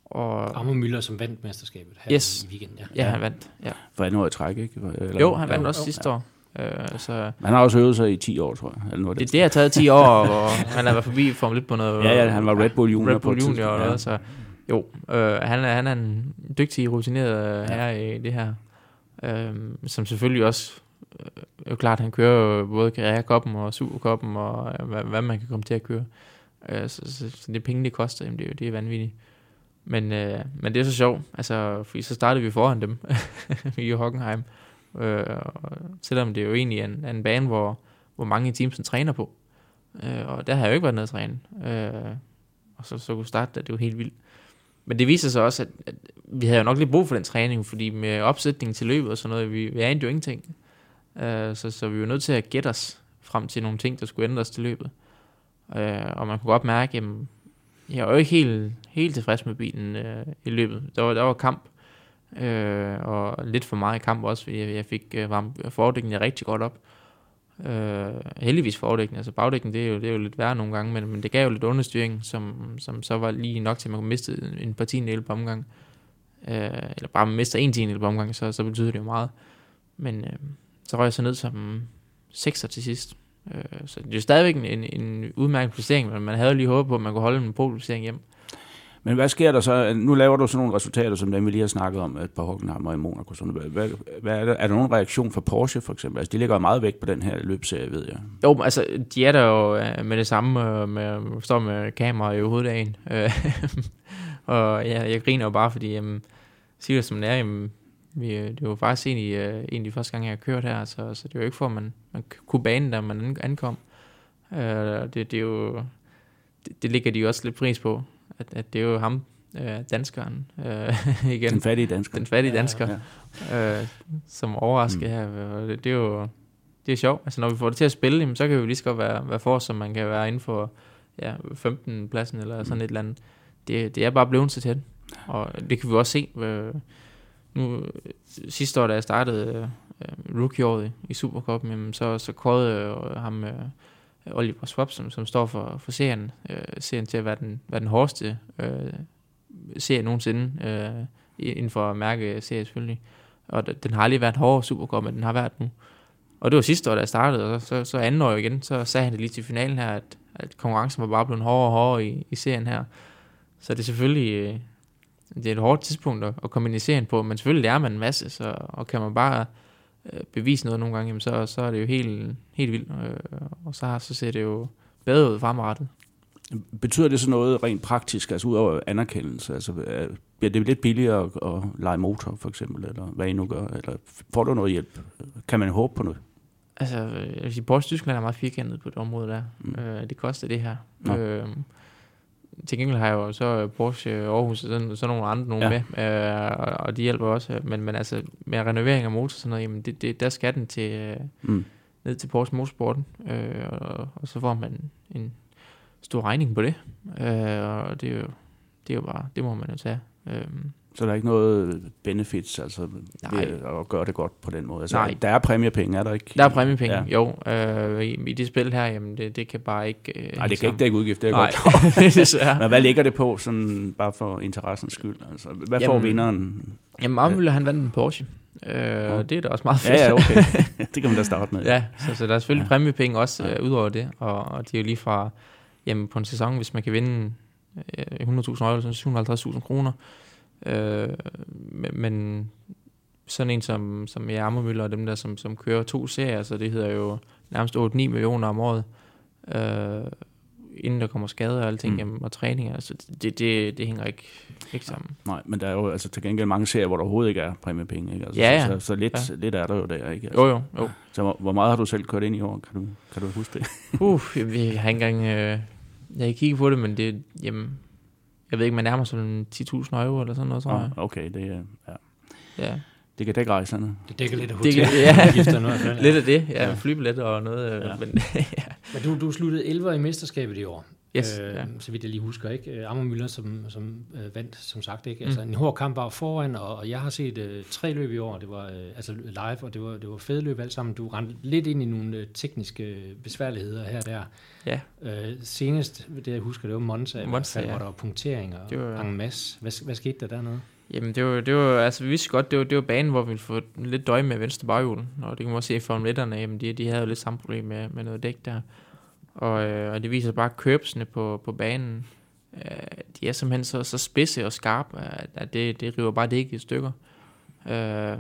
Og Ammermøller som vandt mesterskabet her
yes.
i weekenden.
Ja. ja, han vandt. Ja.
For andet år i træk, ikke?
Eller, jo, han vandt ja, også jo, sidste ja. år. Uh, så
han har også øvet sig i 10 år, tror jeg.
Eller noget det, det har taget 10 år, og han har været forbi Formel 1 på noget...
Ja, ja, han var Red Bull Junior
Red Bull på Junior og noget, ja. så jo, uh, han, er, han er en dygtig, rutineret uh, herre i det her, uh, som selvfølgelig også uh, jo klart, han kører både karrierekoppen og superkoppen, og uh, hvad, hvad man kan komme til at køre. Uh, så, så, så, det penge, det koster, jamen, det, det er vanvittigt. Men, uh, men det er så sjovt, altså, fordi så startede vi foran dem i Hockenheim. Øh, selvom det jo egentlig er en, en bane, hvor, hvor mange teams træner på. Øh, og der har jeg jo ikke været nede at træne. Øh, og så, så kunne starte det, det var helt vildt. Men det viser sig også, at, at vi havde jo nok lidt brug for den træning, fordi med opsætningen til løbet og sådan noget, vi, vi anede jo ingenting. Øh, så, så vi var nødt til at gætte os frem til nogle ting, der skulle ændres til løbet. Øh, og man kunne godt mærke, at jeg var jo ikke helt, helt tilfreds med bilen øh, i løbet. Der var, der var kamp, øh, og lidt for meget kamp også, fordi jeg, jeg fik øh, varmt fordækkende rigtig godt op. Øh, heldigvis fordækkende, altså bagdækken, det er, jo, det er jo lidt værre nogle gange, men, men det gav jo lidt understyring, som, som så var lige nok til, at man kunne miste en par tiendel på omgang. Øh, eller bare man mister en tiendel på omgang, så, så betyder det jo meget. Men øh, så røg jeg så ned som sekser til sidst. Øh, så det er jo stadigvæk en, en udmærket placering, men man havde lige håbet på, at man kunne holde en polplacering hjem.
Men hvad sker der så? Nu laver du sådan nogle resultater, som dem vi lige har snakket om, et par Hockenheimer og i Monaco. Sådan. Hvad, hvad, er, der? er der nogen reaktion fra Porsche for eksempel? Altså, de ligger meget væk på den her løbserie, ved jeg.
Jo, altså, de er der jo øh, med det samme, øh, med, står med kamera i hoveddagen. Øh, og ja, jeg griner jo bare, fordi, jamen, siger det som det er, jamen, vi, det var faktisk egentlig, en af de første gange, jeg har kørt her, så, så det var ikke for, at man, man kunne bane, da man ankom. det, det er jo, det, det ligger de jo også lidt pris på at, at det er jo ham, øh, danskeren, øh, igen.
Den fattige dansker.
Den fattige dansker, ja, ja. Øh, som overrasker mm. her. Og det, det, er jo det er sjovt. Altså, når vi får det til at spille, jamen, så kan vi lige så godt være, være for, som man kan være inden for ja, 15 pladsen eller sådan mm. et eller andet. Det, det er bare blevet så tæt. Og det kan vi også se. Øh, nu, sidste år, da jeg startede øh, rookie-året i Supercup, jamen, så, så kårede øh, ham... Øh, Øh, Oliver Swap, som, som står for, for serien, øh, serien til at være den, være den hårdeste øh, serie nogensinde, øh, inden for mærkeserie selvfølgelig. Og den har aldrig været hård Supercup, men den har været nu. Og det var sidste år, da jeg startede, og så, så, så anden år igen, så sagde han det lige til finalen her, at, at konkurrencen var bare blevet hårdere og hårdere i, i serien her. Så det er selvfølgelig øh, det er et hårdt tidspunkt at, at komme ind i serien på, men selvfølgelig lærer man en masse, så, og kan man bare øh, bevise noget nogle gange, jamen så, så er det jo helt, helt vildt. Øh, og så, så ser det jo bedre ud fremadrettet.
Betyder det så noget rent praktisk, altså ud over anerkendelse? Altså, bliver det lidt billigere at, at lege motor, for eksempel, eller hvad I nu gør? Eller får du noget hjælp? Kan man håbe på noget?
Altså, jeg vil sige, Porsche Tyskland er meget firkantet på det område der. Mm. Øh, det koster det her. Ja. Øh, til gengæld har jeg jo så Porsche Aarhus og sådan, sådan nogle andre nogle ja. med, øh, og, og de hjælper også. Men, men altså, med renovering af motor og sådan noget, jamen det, det, der skal den til, øh, mm. ned til Porsche Motorsporten, øh, og, og så får man en stor regning på det. Øh, og det er, jo, det er jo bare, det må man jo tage. Øh,
Så der er ikke noget benefits, altså
Nej.
ved at gøre det godt på den måde. Altså,
Nej.
Der er præmiepenge, er der ikke?
der er præmiepenge,
Ja.
ja. jo. Øh, i, I det spil her, jamen det, det kan bare ikke... Øh,
Nej, det kan ikke dække udgift, det er
Nej,
godt. Men hvad ligger det på, sådan bare for interessens skyld? Altså, hvad får
Jamen,
vinderen?
Jamen, Armøller, han vandt en Porsche. Øh, og det er da også meget fedt.
Ja, ja, okay. det kan man da starte med.
Ja, så, så der er selvfølgelig
Ja.
ja. præmiepenge også
Ja.
ja. øh, ud over det, og, og det er jo lige fra, jamen på en sæson, hvis man kan vinde øh, 100.000 euro, så 750.000 kroner, øh, men, sådan en som, som jeg Ammermøller og dem der, som, som kører to serier, så det hedder jo nærmest 8-9 millioner om året, øh, inden der kommer skader og alting,
Mm.
jamen, og træninger, altså det, det, det hænger ikke, ikke sammen.
Nej, men der er jo altså til gengæld mange serier, hvor der overhovedet ikke er præmiepenge. Ikke? Altså,
Ja, ja.
Så, så lidt,
Ja.
lidt er der jo der, ikke? Altså,
Jo, jo, jo.
Så hvor, hvor meget har du selv kørt ind i år? Kan du, kan du huske det?
Uh, jeg, jeg har ikke engang... Øh, jeg har ikke kigget på det, men det... Jamen, jeg ved ikke, man nærmer sig sådan 10.000 euro eller sådan noget, tror jeg.
Ah, okay, det, er- ja.
Ja.
det kan dække rejserne.
Det dækker lidt af
Det
hvert fald, ja.
Lidt af det, ja,
Ja.
ja. flybillet og noget. Øh,
Ja.
ja. Men,
Men du, du sluttede 11 i mesterskabet i år.
Yes,
øh,
ja.
Så vidt jeg lige husker, ikke? Øh, Ammer Møller, som, som øh, vandt, som sagt, ikke?
Mm.
Altså en hård kamp var foran, og, og jeg har set øh, tre løb i år, det var øh, altså live, og det var, det var fede løb alt sammen. Du rendte lidt ind i nogle øh, tekniske besværligheder her og der.
Ja.
Øh, senest, det jeg husker, det var Monza,
Monza,
fald,
ja.
hvor der var punkteringer
Det var-
og en masse. Hvad, hvad skete der dernede?
Jamen, det var, det var, altså, vi vidste godt, det var, det var banen, hvor vi ville få lidt døje med venstre baghjul. Og det kan man også se i Formel 1'erne, jamen, de, de havde jo lidt samme problem med, med noget dæk der. Og, øh, og det viser bare købsene på, på banen. Øh, de er simpelthen så, så spidse og skarpe, at, det, det river bare dækket i stykker. Øh,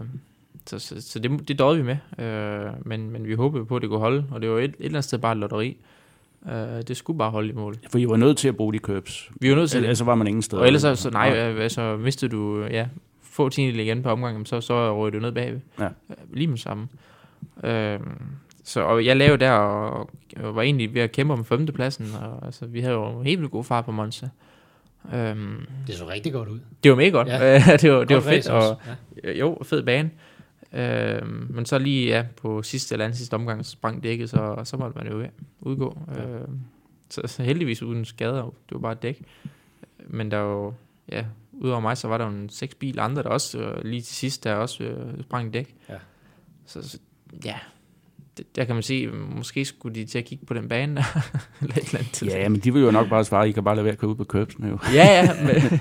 så så, så det, det døde vi med. Øh, men, men vi håbede på, at det kunne holde. Og det var et, et eller andet sted bare et lotteri. Øh, det skulle bare holde i mål.
For I var nødt til at bruge de købs.
Vi var nødt til det.
Ellers så var man ingen steder.
Og ellers så, så nej, øh, altså, mistede du ja, få tiende igen på omgangen, så, så røg du ned bagved.
Ja.
Øh, Lige med samme. Øhm, så, og jeg lavede der, og, og var egentlig ved at kæmpe om femtepladsen, og altså, vi havde jo helt vildt god fart på Monza. Øhm,
Det så rigtig godt ud.
det var mega godt.
Ja.
Det var, det var fedt, og
Ja.
jo, fed bane. Øhm, men så lige ja, på sidste eller anden sidste omgang, så sprang dækket, så, så måtte man jo udgå.
Ja.
Øhm, så, så heldigvis uden skader, det var bare et dæk. Men der var jo, ja, udover mig, så var der jo en seks bil andre, der også øh, lige til sidst, der også øh, sprang dæk.
Ja.
Så, så ja, der kan man se, måske skulle de til at kigge på den bane der, eller et eller andet.
Ja, men de vil jo nok bare svare, I kan bare lade være at køre ud på købsene jo.
Ja, ja, men,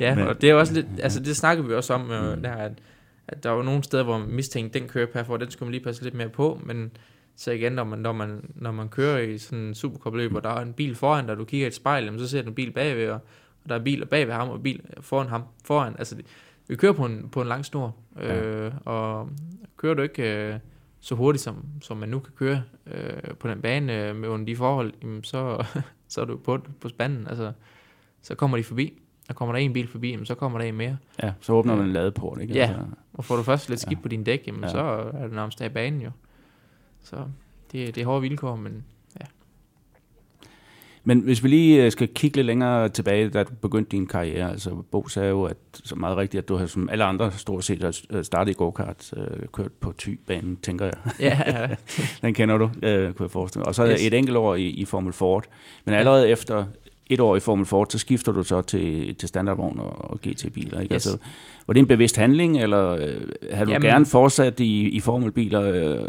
ja
Men-
og det er også lidt, altså det snakker vi også om, øh, der, at, at der var nogle steder, hvor man mistænkte, den kører her for, den skulle man lige passe lidt mere på, men så igen, når man, når man, når man kører i sådan en superkopløb, og der er en bil foran dig, du kigger i et spejl, så ser du en bil bagved, og, og der er biler bagved ham, og bil foran ham, foran, altså vi kører på en, på en lang snor, øh, og kører du ikke øh, så hurtigt, som, som man nu kan køre øh, på den bane øh, med under de forhold, jamen, så, så er du på, på spanden, altså, så kommer de forbi, og kommer der en bil forbi, jamen, så kommer der en mere.
Ja, så åbner man en ladeport, ikke?
Ja.
Altså,
Og får du først lidt skidt
Ja.
på din dæk, jamen,
Ja.
så er det nærmest af banen jo. Så det, det er hårde vilkår, men
Men hvis vi lige øh, skal kigge lidt længere tilbage, da du begyndte din karriere, altså Bo sagde jo, at så meget rigtigt, at du har som alle andre stort set har øh, startet i go-kart, øh, kørt på Thy-banen, tænker jeg.
ja, ja,
Den kender du, øh, kunne jeg forestille mig. Og så yes. Et enkelt år i, i Formel Ford. Men allerede efter et år i Formel Ford, så skifter du så til, til standardvogn og, og GT-biler. Ikke?
Yes.
Altså, var det en bevidst handling, eller øh, havde du Jamen- gerne fortsat i, i Formelbiler øh,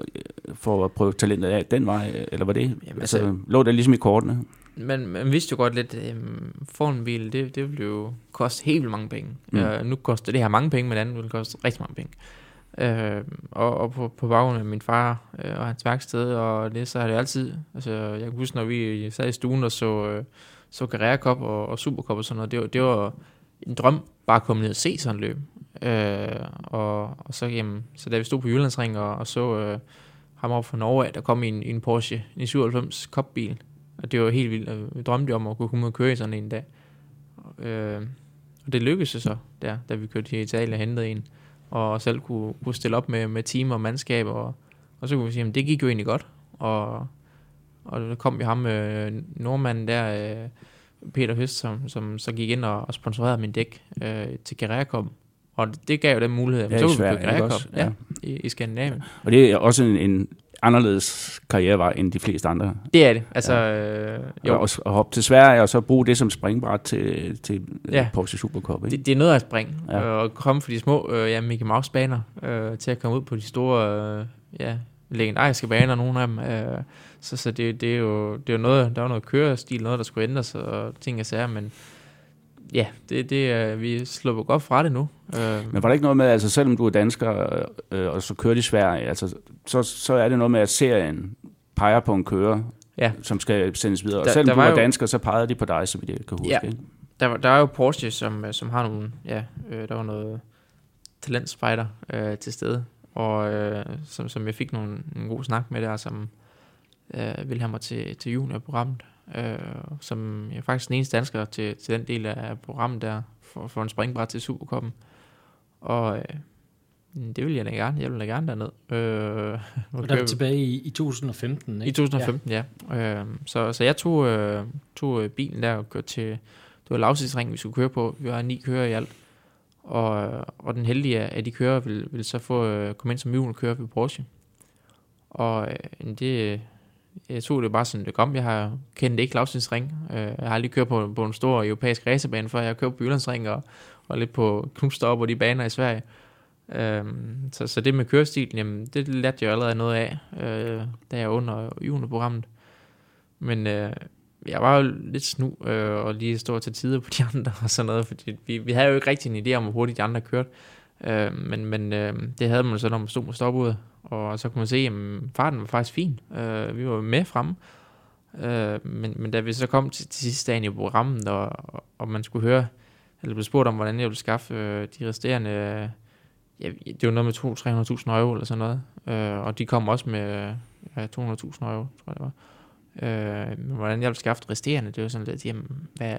for at prøve talentet af den vej, eller var det?
Jamen,
altså,
altså-
lå det ligesom i kortene?
Men man vidste jo godt lidt, at øhm, for en bil, det, det ville jo koste helt vildt mange penge.
Mm.
Øh, nu koster det her mange penge, men det andet ville koste rigtig mange penge. Øh, og, og på, på baggrund af min far øh, og hans værksted, og det, så har det altid, altså jeg kan huske, når vi sad i stuen og så, øh, så Carrera Cup og, og Super Cup og sådan noget, det var, det var en drøm bare at komme ned og se sådan en løb. Øh, og, og så, jamen, så da vi stod på Jyllandsring og, og så øh, ham op fra Norge, der kom i en, i en Porsche, en 97 Cup-bil, og det var helt vildt. og Vi drømte om at kunne komme ud og køre i sådan en dag. Øh, og det lykkedes så, der, da vi kørte til Italien og hentede en, og selv kunne, kunne stille op med, med team og mandskab, og, og så kunne vi sige, at det gik jo egentlig godt. Og, og der kom jo ham, øh, nordmanden der, øh, Peter Høst, som, som så gik ind og, og sponsorerede min dæk øh, til Carrera. Og det gav jo den mulighed, at
Ja,
så
i
kunne vi køre?
Ja.
ja. i, i Skandinavien.
Og det er også en, en anderledes karrierevej end de fleste andre.
Det er det. Altså, ja. øh,
jo. Og, og hoppe til Sverige, og så bruge det som springbræt til, til
Ja.
ja. Porsche Supercup. Ikke?
det, det er noget at springe. Ja.
Ja.
Og komme fra de små øh, ja, Mickey Mouse-baner øh, til at komme ud på de store, øh, ja, legendariske baner, nogle af dem. Øh, så så det, det, er jo, det er jo noget, der var noget kørestil, noget, der skulle ændres, og ting og sager, men ja, det, det vi slipper godt fra det nu. Øh,
Men var der ikke noget med, altså selvom du er dansker, øh, og så kører i Sverige, altså, så, så er det noget med, at serien peger på en kører,
Ja.
som skal sendes videre. Og
Der-
selvom
der
du
var
var
jo-
dansker, så pegede de på dig, så vidt jeg kan huske.
Ja.
Ikke?
der, var- der er jo Porsche, som, øh, som har nogle, ja, øh, der var noget talentspejder øh, til stede, og øh, som, som jeg fik nogle, en god snak med der, som øh, ville have mig til, til juniorprogrammet, øh, som jeg er faktisk den eneste dansker til, til den del af programmet der, for, for en springbræt til Superkoppen. Og øh, det vil jeg da gerne, jeg vil da gerne derned. Øh,
Og der er vi tilbage i, i 2015, ikke?
i 2015, ja. ja. Øh, så, så jeg tog, øh, tog øh, bilen der og kørte til, det var lavsidsringen, vi skulle køre på. Vi var ni kører i alt. Og, øh, og den heldige af de kører vil, vil så få øh, komme ind som juniorkører ved Porsche. Og øh, det, jeg tog det bare sådan, det kom. Jeg har kendt ikke lavsidsring. Øh, jeg har aldrig kørt på, på en stor europæisk racerbane, før jeg har kørt på Jyllandsring og, og lidt på Knudstorp og de baner i Sverige. Øhm, så, så det med kørestilen, jamen, det lærte jeg allerede noget af, øh, da jeg var under juniorprogrammet. Men øh, jeg var jo lidt snu øh, og lige stå til tider på de andre og sådan noget, fordi vi, vi havde jo ikke rigtig en idé om, hvor hurtigt de andre kørte. Øh, men men øh, det havde man så, når man stod med stopudet, og så kunne man se, at farten var faktisk fin. Øh, vi var med fremme. Øh, men, men da vi så kom til, til sidste dagen i programmet, og, og, og man skulle høre, eller blev spurgt om, hvordan jeg ville skaffe øh, de resterende, øh, ja, det var noget med 200-300.000 euro eller sådan noget, øh, og de kom også med øh, 200.000 euro, tror jeg det var. Øh, men hvordan jeg ville skaffe de resterende, det var sådan lidt, jamen, hvad...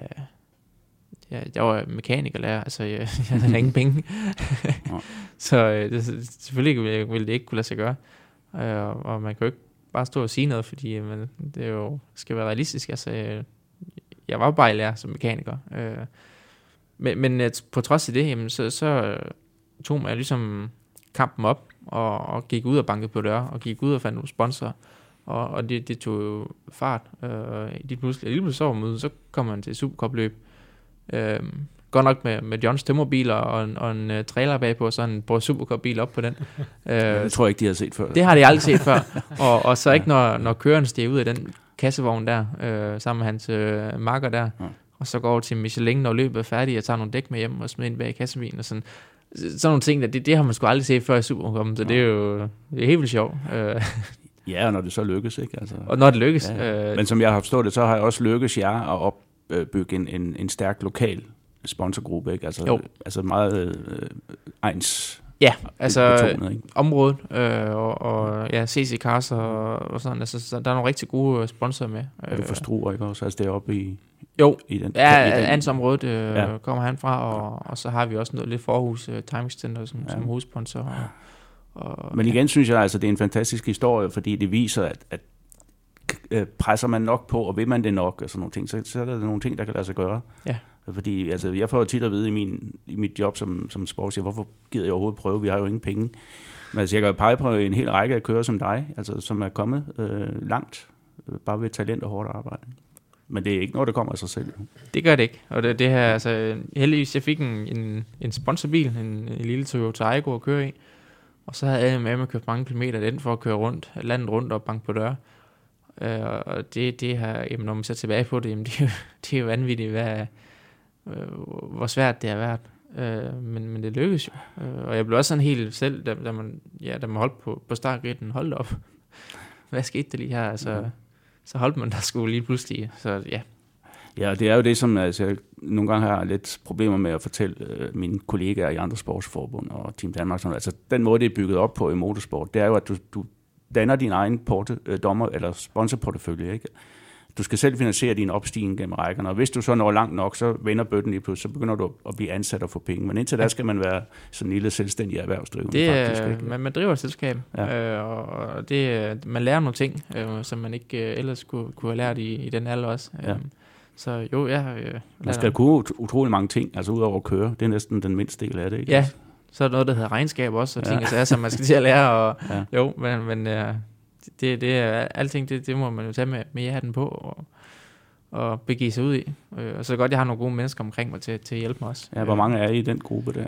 Ja, jeg var mekanikerlærer, altså jeg, jeg havde ingen penge. Så øh, det, selvfølgelig ville, ville det ikke kunne lade sig gøre. Øh, og man kan jo ikke bare stå og sige noget, fordi øh, man, det er jo, skal være realistisk. Altså, øh, jeg var bare i lærer som mekaniker. Øh, men, men øh, på trods af det, jamen, så, så tog man ligesom kampen op, og, og gik ud og bankede på døre, og gik ud og fandt nogle sponsorer. Og, og det, det tog jo fart. Øh, lige pludselig, lige pludselig så, så kom man til Supercup-løb. Øh, godt nok med, med Johns tømmerbiler og en, og en uh, trailer bagpå, og så en Borg Supercup-bil op på den. Øh,
Det tror jeg ikke, de har set før.
det har de aldrig set før. Og, og så ikke, når, når køren stiger ud af den kassevogn der, øh, sammen med hans øh, makker der,
Ja.
og så går over til Michelin, når løbet er færdigt, og tager nogle dæk med hjem og smider ind bag kassebilen og sådan. Sådan nogle ting, der, det, det har man sgu aldrig set før i Supercup, så det er jo det er helt vildt sjovt. Øh,
Ja, og når det så lykkes, ikke? Altså,
og når det lykkes.
Ja,
Øh,
Men som jeg har forstået det, så har jeg også lykkes jer at opbygge en, en, en stærk lokal sponsorgruppe, ikke? Altså,
Jo.
altså meget øh, egens
ja, altså
betonet, ikke?
området, øh, og, og ja, CC Cars og, og sådan, altså, så der er nogle rigtig gode øh, sponsorer med.
Er du for Struer, ikke også? Altså det er oppe i,
Jo,
i den...
Ja,
i den
Ansområdet øh,
Ja.
ja. kommer han fra, og, og så har vi også noget lidt forhus, uh, Timing Center, som,
Ja.
ja. som hovedsponsor. Og, og,
Men igen synes jeg altså, det er en fantastisk historie, fordi det viser, at, at øh, presser man nok på, og vil man det nok, og sådan nogle ting, så, så er der nogle ting, der kan lade sig gøre.
Ja.
Fordi altså, jeg får tit at vide i, min, i mit job som, som sportschef, hvorfor gider jeg overhovedet prøve? Vi har jo ingen penge. Men altså, jeg kan jo pege på en hel række af kører som dig, altså, som er kommet øh, langt, øh, bare ved talent og hårdt arbejde. Men det er ikke noget, der kommer af sig selv.
Det gør det ikke. Og det, det her, altså, heldigvis, jeg fik en, en, en sponsorbil, en, en lille Toyota Aygo at køre i. Og så havde jeg med mig købt mange kilometer den for at køre rundt, landet rundt og banke på døre. Øh, og det, det her, jamen, når man ser tilbage på det, jamen, det, er jo, det er jo vanvittigt, hvad, øh, hvor svært det har været. Øh, men, men det lykkedes jo. Øh, og jeg blev også sådan helt selv, da, da man, ja, da man holdt på, på startgritten, holdt op. Hvad skete der lige her? Altså, så holdt man der skulle lige pludselig. Så ja,
Ja, det er jo det, som altså, jeg nogle gange har lidt problemer med at fortælle øh, mine kollegaer i andre sportsforbund og Team Danmark. Sådan, altså, den måde, det er bygget op på i motorsport, det er jo, at du, du danner din egen porte, øh, dommer, eller sponsorportefølje. Ikke? Du skal selv finansiere din opstigning gennem rækkerne, og hvis du så når langt nok, så vender bøtten lige pludselig, så begynder du at blive ansat og få penge. Men indtil da skal man være sådan en lille selvstændig erhvervsdrivende,
Det
faktisk. Ikke?
man, man driver et selskab,
Ja.
øh, og- det, man lærer nogle ting, øh, som man ikke øh, ellers kunne, kunne have lært i, i den alder også.
Ja.
Øh, så jo, ja. Øh,
Man skal kunne ut- utrolig mange ting, altså udover at køre. Det er næsten den mindste del af det. Ikke?
Ja, så er der noget, der hedder regnskab også, og ting
Ja.
og sager, som man skal til at lære. Og,
Ja.
Jo, men, men øh, det, det er, alting, det, det må man jo tage med, med hatten på og, og begive sig ud i. Øh, og så godt, jeg har nogle gode mennesker omkring mig til, til at hjælpe mig også.
Ja, hvor mange er I i den gruppe der?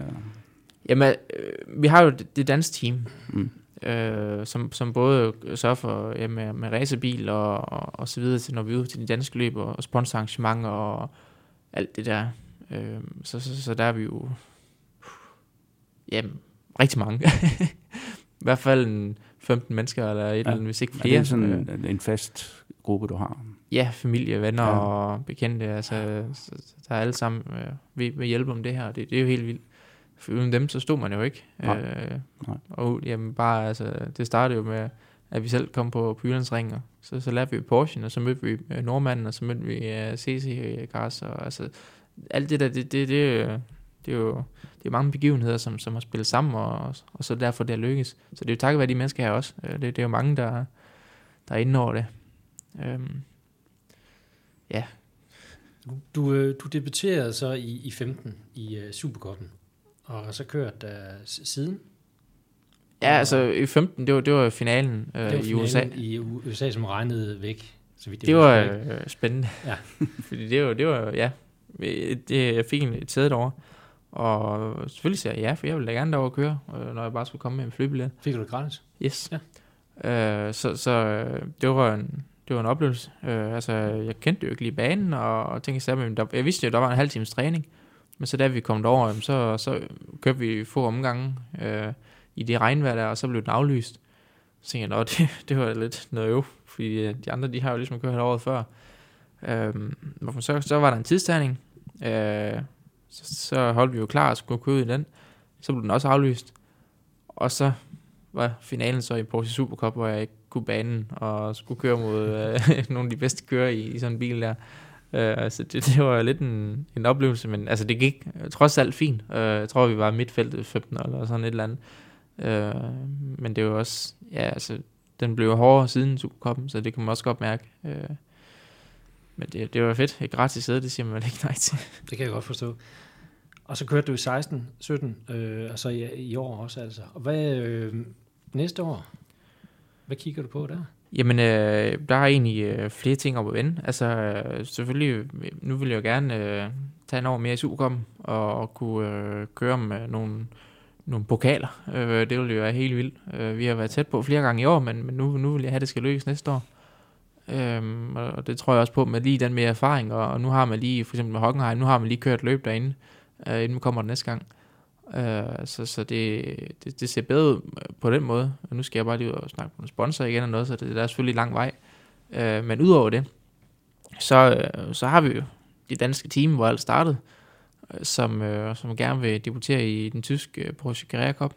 Jamen, øh, vi har jo det, det danske team,
Mm.
øh, som, som både sørger for ja, med, med racerbil og, og, og så videre, til, når vi er ude til de danske løb og, og sponsorarrangementer og alt det der. Øh, så, så, så der er vi jo jamen, rigtig mange. I hvert fald en 15 mennesker, eller et
Ja.
eller andet, hvis ikke
Er
flere.
det sådan
Øh,
en, fast gruppe, du har?
Ja, familie, venner
Ja.
og bekendte, altså, så, så der er alle sammen øh, vil, vil hjælpe om det her, det, det er jo helt vildt. For uden dem, så stod man jo ikke.
Nej.
Øh,
Nej.
og jamen bare, altså, det startede jo med, at vi selv kom på, på og så, så lærte vi Porsche, og så mødte vi øh, Nordmanden, og så mødte vi uh, CC Cars, og altså, alt det der, det, det, det, øh, det er jo det er mange begivenheder, som, som har spillet sammen, og, og så derfor det er lykkes. Så det er jo takket være de mennesker her også. Øh, Det, det er jo mange, der, der er inde over det. Øhm,
Du, øh, du debuterede så i, i 15 i uh, Supercuppen, og har så kørt s- siden.
Ja, altså i 15, det var, det var finalen øh,
Det var
i USA.
finalen I USA, som regnede væk. Så vidt jeg
Det var øh, spændende.
Ja.
Fordi det var, det var ja, det, jeg fik en- et sæde derovre. Og selvfølgelig sagde jeg ja, for jeg ville da gerne derover køre, øh, når jeg bare skulle komme med en flybillet.
Fik du det gratis?
Yes.
Ja.
Øh, så så øh, det, var en, det var en oplevelse. Øh, altså, jeg kendte jo ikke lige banen, og, og tænkte selv, men der, jeg vidste jo, at der var en halv times træning. Men så da vi kom derover, jamen, så, så kørte vi få omgange øh, i det regnvejr der, og så blev den aflyst. Så tænkte jeg, "Nå, det, det var lidt noget øv, fordi øh, de andre, de har jo ligesom kørt året før. Øh, så, så var der en tidstagning. Øh, så, så holdt vi jo klar og skulle køre ud i den. Så blev den også aflyst. Og så var finalen så i Porsche Supercup, hvor jeg ikke kunne banen og skulle køre mod øh, nogle af de bedste kører i, i sådan en bil der. Øh, så det, det var lidt en, en oplevelse, men altså det gik trods alt fint. Øh, jeg tror, vi var midtfeltet 15 eller sådan et eller andet. Øh, men det var også, ja altså, den blev hårdere siden Supercuppen, så det kan man også godt mærke. Øh, men det, det var fedt. Et gratis sæde, det siger man ikke nej til.
Det kan jeg godt forstå. Og så kørte du i 16, 17, øh, og så i, i år også altså. Og hvad øh, næste år? Hvad kigger du på der?
Jamen, øh, der er egentlig øh, flere ting op at vende. Altså, øh, selvfølgelig, nu vil jeg jo gerne øh, tage en år mere i Supercuppen, og, og kunne øh, køre med nogle, nogle pokaler. Øh, det ville jo være helt vildt. Øh, vi har været tæt på flere gange i år, men, men nu, nu vil jeg have, at det skal lykkes næste år. Øhm, og det tror jeg også på med lige den mere erfaring, og, og nu har man lige, for eksempel med Hockenheim, nu har man lige kørt løb derinde, øh, inden man kommer den næste gang. Øh, så så det, det, det ser bedre ud på den måde. Og nu skal jeg bare lige ud og snakke med sponsor igen og noget, så det, der er selvfølgelig lang vej. Øh, men udover det, så, øh, så har vi jo det danske team, hvor alt startede, øh, som, øh, som gerne vil debutere i den tyske øh, Porsche Carrera Cup,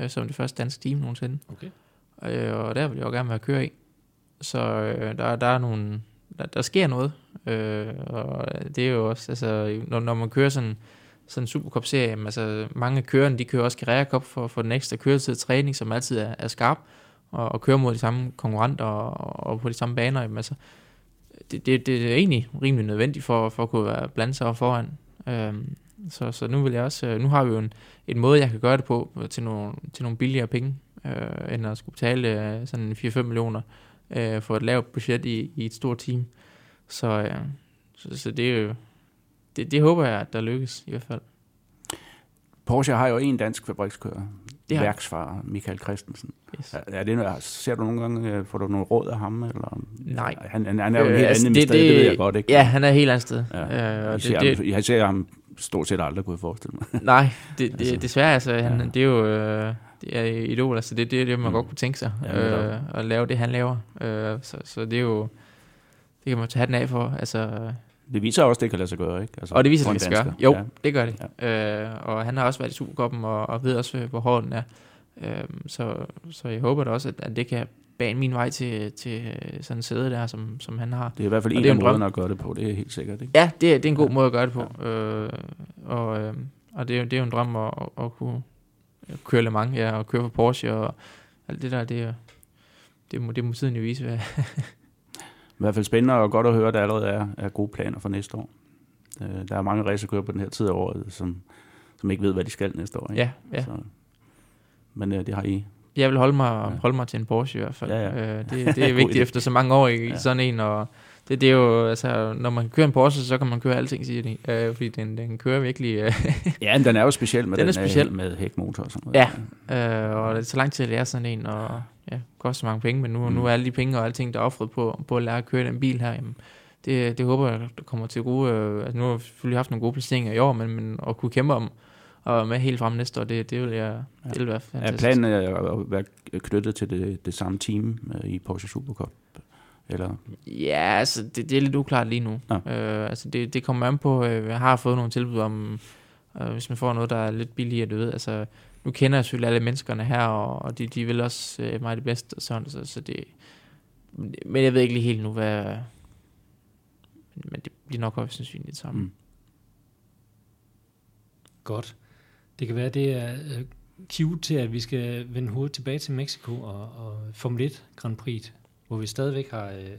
øh, som det første danske team nogensinde.
Okay.
Øh, og der vil jeg jo gerne være køre i. Så øh, der, der er nogle, der, der sker noget. Øh, og det er jo også, altså, når, når man kører sådan, sådan en Supercup-serie, jamen, altså, mange af kørerne, de kører også Carrera Cup for, for den ekstra køretid træning, som altid er, er skarp, og, og kører mod de samme konkurrenter og, og på de samme baner. Jamen, altså, det, det, det er egentlig rimelig nødvendigt for, for at kunne være blande sig foran. Øhm, så, så nu vil jeg også, øh, nu har vi jo en, en måde, jeg kan gøre det på til nogle, til nogle billigere penge, øh, end at skulle betale øh, sådan 4-5 millioner øh, for et lavt budget i, i et stort team. Så, øh, så, så det er jo, det, det håber jeg, at der lykkes i hvert fald.
Porsche har jo en dansk fabrikskører.
Det har-
Værksfarer Michael Christensen.
Yes.
Er, er det, ser du nogle gange, øh, får du nogle råd af ham? Eller?
Nej.
Han, han, han er jo
Øh,
helt
altså,
anden
det-
sted, det,
det-
ved jeg godt, ikke?
Ja, han er helt andet sted.
Ja.
Øh, og
jeg,
det,
ser
det,
ham, jeg ser ham stort set aldrig, kunne jeg forestille mig.
nej, det, det,
Altså,
desværre, altså, han,
ja.
det er jo øh, det er idol, altså det, det er det, man
Mm.
godt kunne tænke sig,
Ja,
øh, at lave det, han laver. Øh, så, så det er jo, det kan man tage den af for, altså,
Det viser også, det kan lade sig gøre, ikke? Altså,
og det viser det skal gøre. Jo,
Ja.
det gør det. Ja. Øh, og han har også været i Supercuppen, og, og ved også, hvor hård den er. Øh, så, så jeg håber da også, at, at det kan bane min vej til, til øh, sådan en sæde der, som, som han har.
Det er i hvert fald
Og
en
det
af måderne at gøre det på, det er helt sikkert, ikke?
Ja, det, er- det er en god måde at gøre det på. Øh, og øh, og det, er, jo- det er jo en drøm at, at kunne køre Le Mans, ja, og køre på Porsche, og alt det der, det, det, må, det må tiden jo vise. Hvad.
I hvert fald spændende og godt at høre, at der allerede er, er gode planer for næste år. Øh, Der er mange racerkører på den her tid af året, som, som ikke ved, hvad de skal næste år. Ikke?
Ja, ja.
Så, men øh, det har I
Jeg vil holde mig, ja. holde mig til en Porsche i hvert fald.
Ja, ja.
Øh, det, det er vigtigt efter så mange år i
Ja.
sådan en, og det, det er jo, altså, når man kører en Porsche, så kan man køre alting, siger de, øh, fordi den, den kører virkelig, øh,
Ja, men den er jo speciel med
Den er
den, øh,
speciel.
med hækmotor og sådan noget.
Ja. øh, og det er så lang tid at lære sådan en, og ja, koster mange penge, men nu,
mm.
nu er alle de penge og alting, der er offret på, på at lære at køre den bil her, jamen, det, det håber jeg, der kommer til gode, øh, altså nu har vi selvfølgelig haft nogle gode placeringer i år, men, men at kunne kæmpe om, og med helt frem næste år, det, det vil jeg, det vil være
Ja,
fantastisk.
planen er at være knyttet til det, det samme team øh, i Porsche Supercup. Eller,
Ja, altså, det, det er lidt uklart lige nu.
Nå.
Øh, altså, det, det kommer an på, øh, jeg har fået nogle tilbud om, øh, hvis man får noget, der er lidt billigere, du ved, altså, nu kender jeg selvfølgelig alle menneskerne her, og, og de, de vil også øh, mig det bedste, og sådan, så, så det, men jeg ved ikke lige helt nu, hvad, men, men det bliver nok højst sandsynligt sammen.
mm.
Mm.
Godt. Det kan være, det er øh, cue til, at vi skal vende hovedet tilbage til Mexico og, og Formel 1 Grand Prix, hvor vi stadigvæk har øh,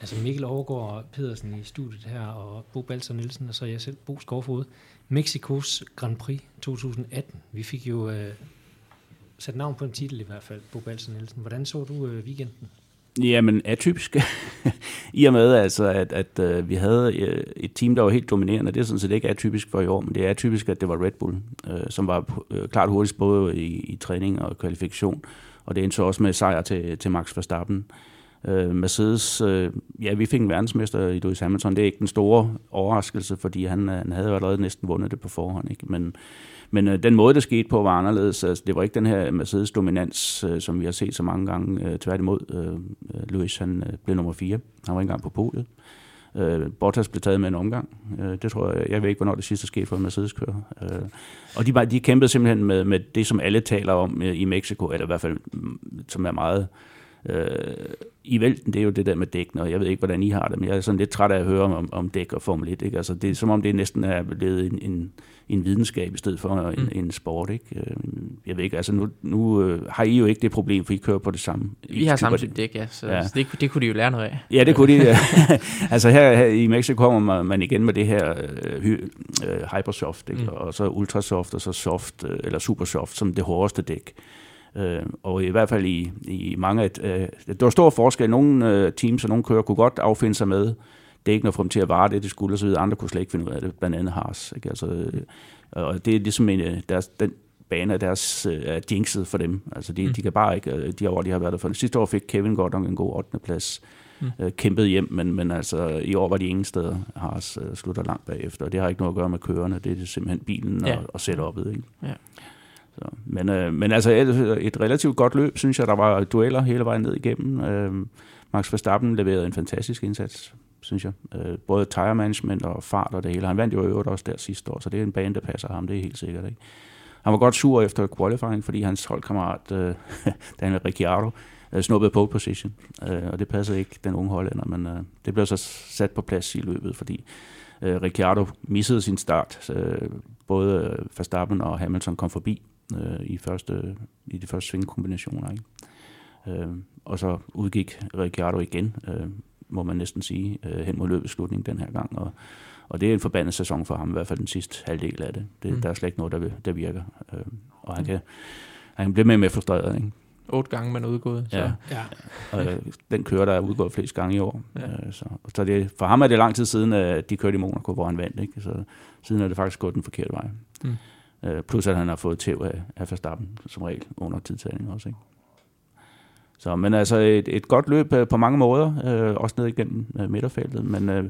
altså Mikkel Overgaard Pedersen i studiet her, og Bo Balser Nielsen, og så jeg selv, Bo Skovfod. Mexikos Grand Prix 2018. Vi fik jo øh, sat navn på en titel i hvert fald, Bo Balser Nielsen. Hvordan så du øh, weekenden?
Jamen, atypisk. I og med, altså, at, at øh, vi havde øh, et team, der var helt dominerende. Det er sådan set ikke atypisk for i år, men det er atypisk, at det var Red Bull, øh, som var øh, klart hurtigst både i, i træning og kvalifikation. Og det endte så også med sejr til, til Max Verstappen. Øh, Mercedes, øh, ja, vi fik en verdensmester i Lewis Hamilton. Det er ikke den store overraskelse, fordi han, øh, han havde jo allerede næsten vundet det på forhånd. Ikke? Men, men øh, den måde, det skete på, var anderledes. Altså, det var ikke den her Mercedes-dominans, øh, som vi har set så mange gange. Øh, tværtimod, øh, øh Lewis han øh, blev nummer 4. Han var ikke engang på podiet. Øh, Bottas blev taget med en omgang. Øh, det tror jeg, jeg ved ikke, hvornår det sidste skete for en Mercedes-kører. Øh, og de, de kæmpede simpelthen med, med det, som alle taler om øh, i Mexico, eller i hvert fald, mm, som er meget øh, i vælten, det er jo det der med dækkene, og jeg ved ikke, hvordan I har det, men jeg er sådan lidt træt af at høre om, om dæk og Formel 1. Ikke? Altså, det er som om, det næsten er blevet en, en, en videnskab i stedet for en,
Mm.
en sport. Ikke? Øh, Jeg ved ikke, altså nu, nu øh, har I jo ikke det problem, for I kører på det samme.
Vi har samme
dæk.
type dæk, ja, så,
Ja.
så det, det kunne de jo lære noget af.
Ja, det kunne de. ja. altså her, her i Mexico kommer man- igen med det her øh, øh, Hypersoft, ikke? Mm.
Mm.
og så Ultrasoft, og så Soft, øh, eller Supersoft, som det hårdeste dæk. Øh, og i hvert fald i, i mange af... Øh, der var stor forskel. Nogle øh, teams og nogle kører kunne godt affinde sig med dækkene og få dem til at vare det, de skulle, og så videre. Andre kunne slet ikke finde ud af det, blandt andet Haas. Ikke? Altså, øh, og det er ligesom en, øh, deres, den bane af deres øh, er jinxet for dem. Altså de, mm. De kan bare ikke, øh, de år, de har været der for. Sidste år fik Kevin godt nok en god 8. plads
Mm.
øh, kæmpet hjem, men, men altså, i år var de ingen steder, Haas øh, slutter langt bagefter, og det har ikke noget at gøre med kørerne, det er simpelthen bilen
Ja.
og, og setup'et. Ikke?
Ja.
Så, men, øh, men altså et, et relativt godt løb, synes jeg, der var dueller hele vejen ned igennem. Øh, Max Verstappen leverede en fantastisk indsats, synes jeg. Øh, både tire management og fart og det hele. Han vandt jo i øvrigt også der sidste år, så det er en bane, der passer ham, det er helt sikkert. Ikke? Han var godt sur efter qualifying, fordi hans holdkammerat øh, Daniel Ricciardo øh, snuppede pole position, øh, og det passede ikke den unge hollænder, men øh, det blev så sat på plads i løbet, fordi øh, Ricciardo missede sin start. Øh, både øh, Verstappen og Hamilton kom forbi øh, i, første, i de første svingkombinationer. Ikke? Øh, og så udgik Ricciardo igen, øh, må man næsten sige, øh, hen mod løbets slutning den her gang, og og det er en forbandet sæson for ham, i hvert fald den sidste halvdel af det. det
Mm.
Der er slet ikke noget, der, der virker. Øh, og han kan, han kan blive med med frustreret. Ikke?
Otte gange man er udgået. Så.
Ja.
Ja.
Og øh, den kører, der er udgået flest gange i år.
Ja.
Øh, så så det, for ham er det lang tid siden, at de kørte i Monaco, hvor han vandt. Ikke? Så siden er det faktisk gået den forkerte vej.
Mm.
Øh, plus at han har fået tæv af, af Verstappen, som regel, under tidtagning også. Ikke? Så, men altså et, et godt løb øh, på mange måder, øh, også ned igennem øh, midterfeltet, men øh,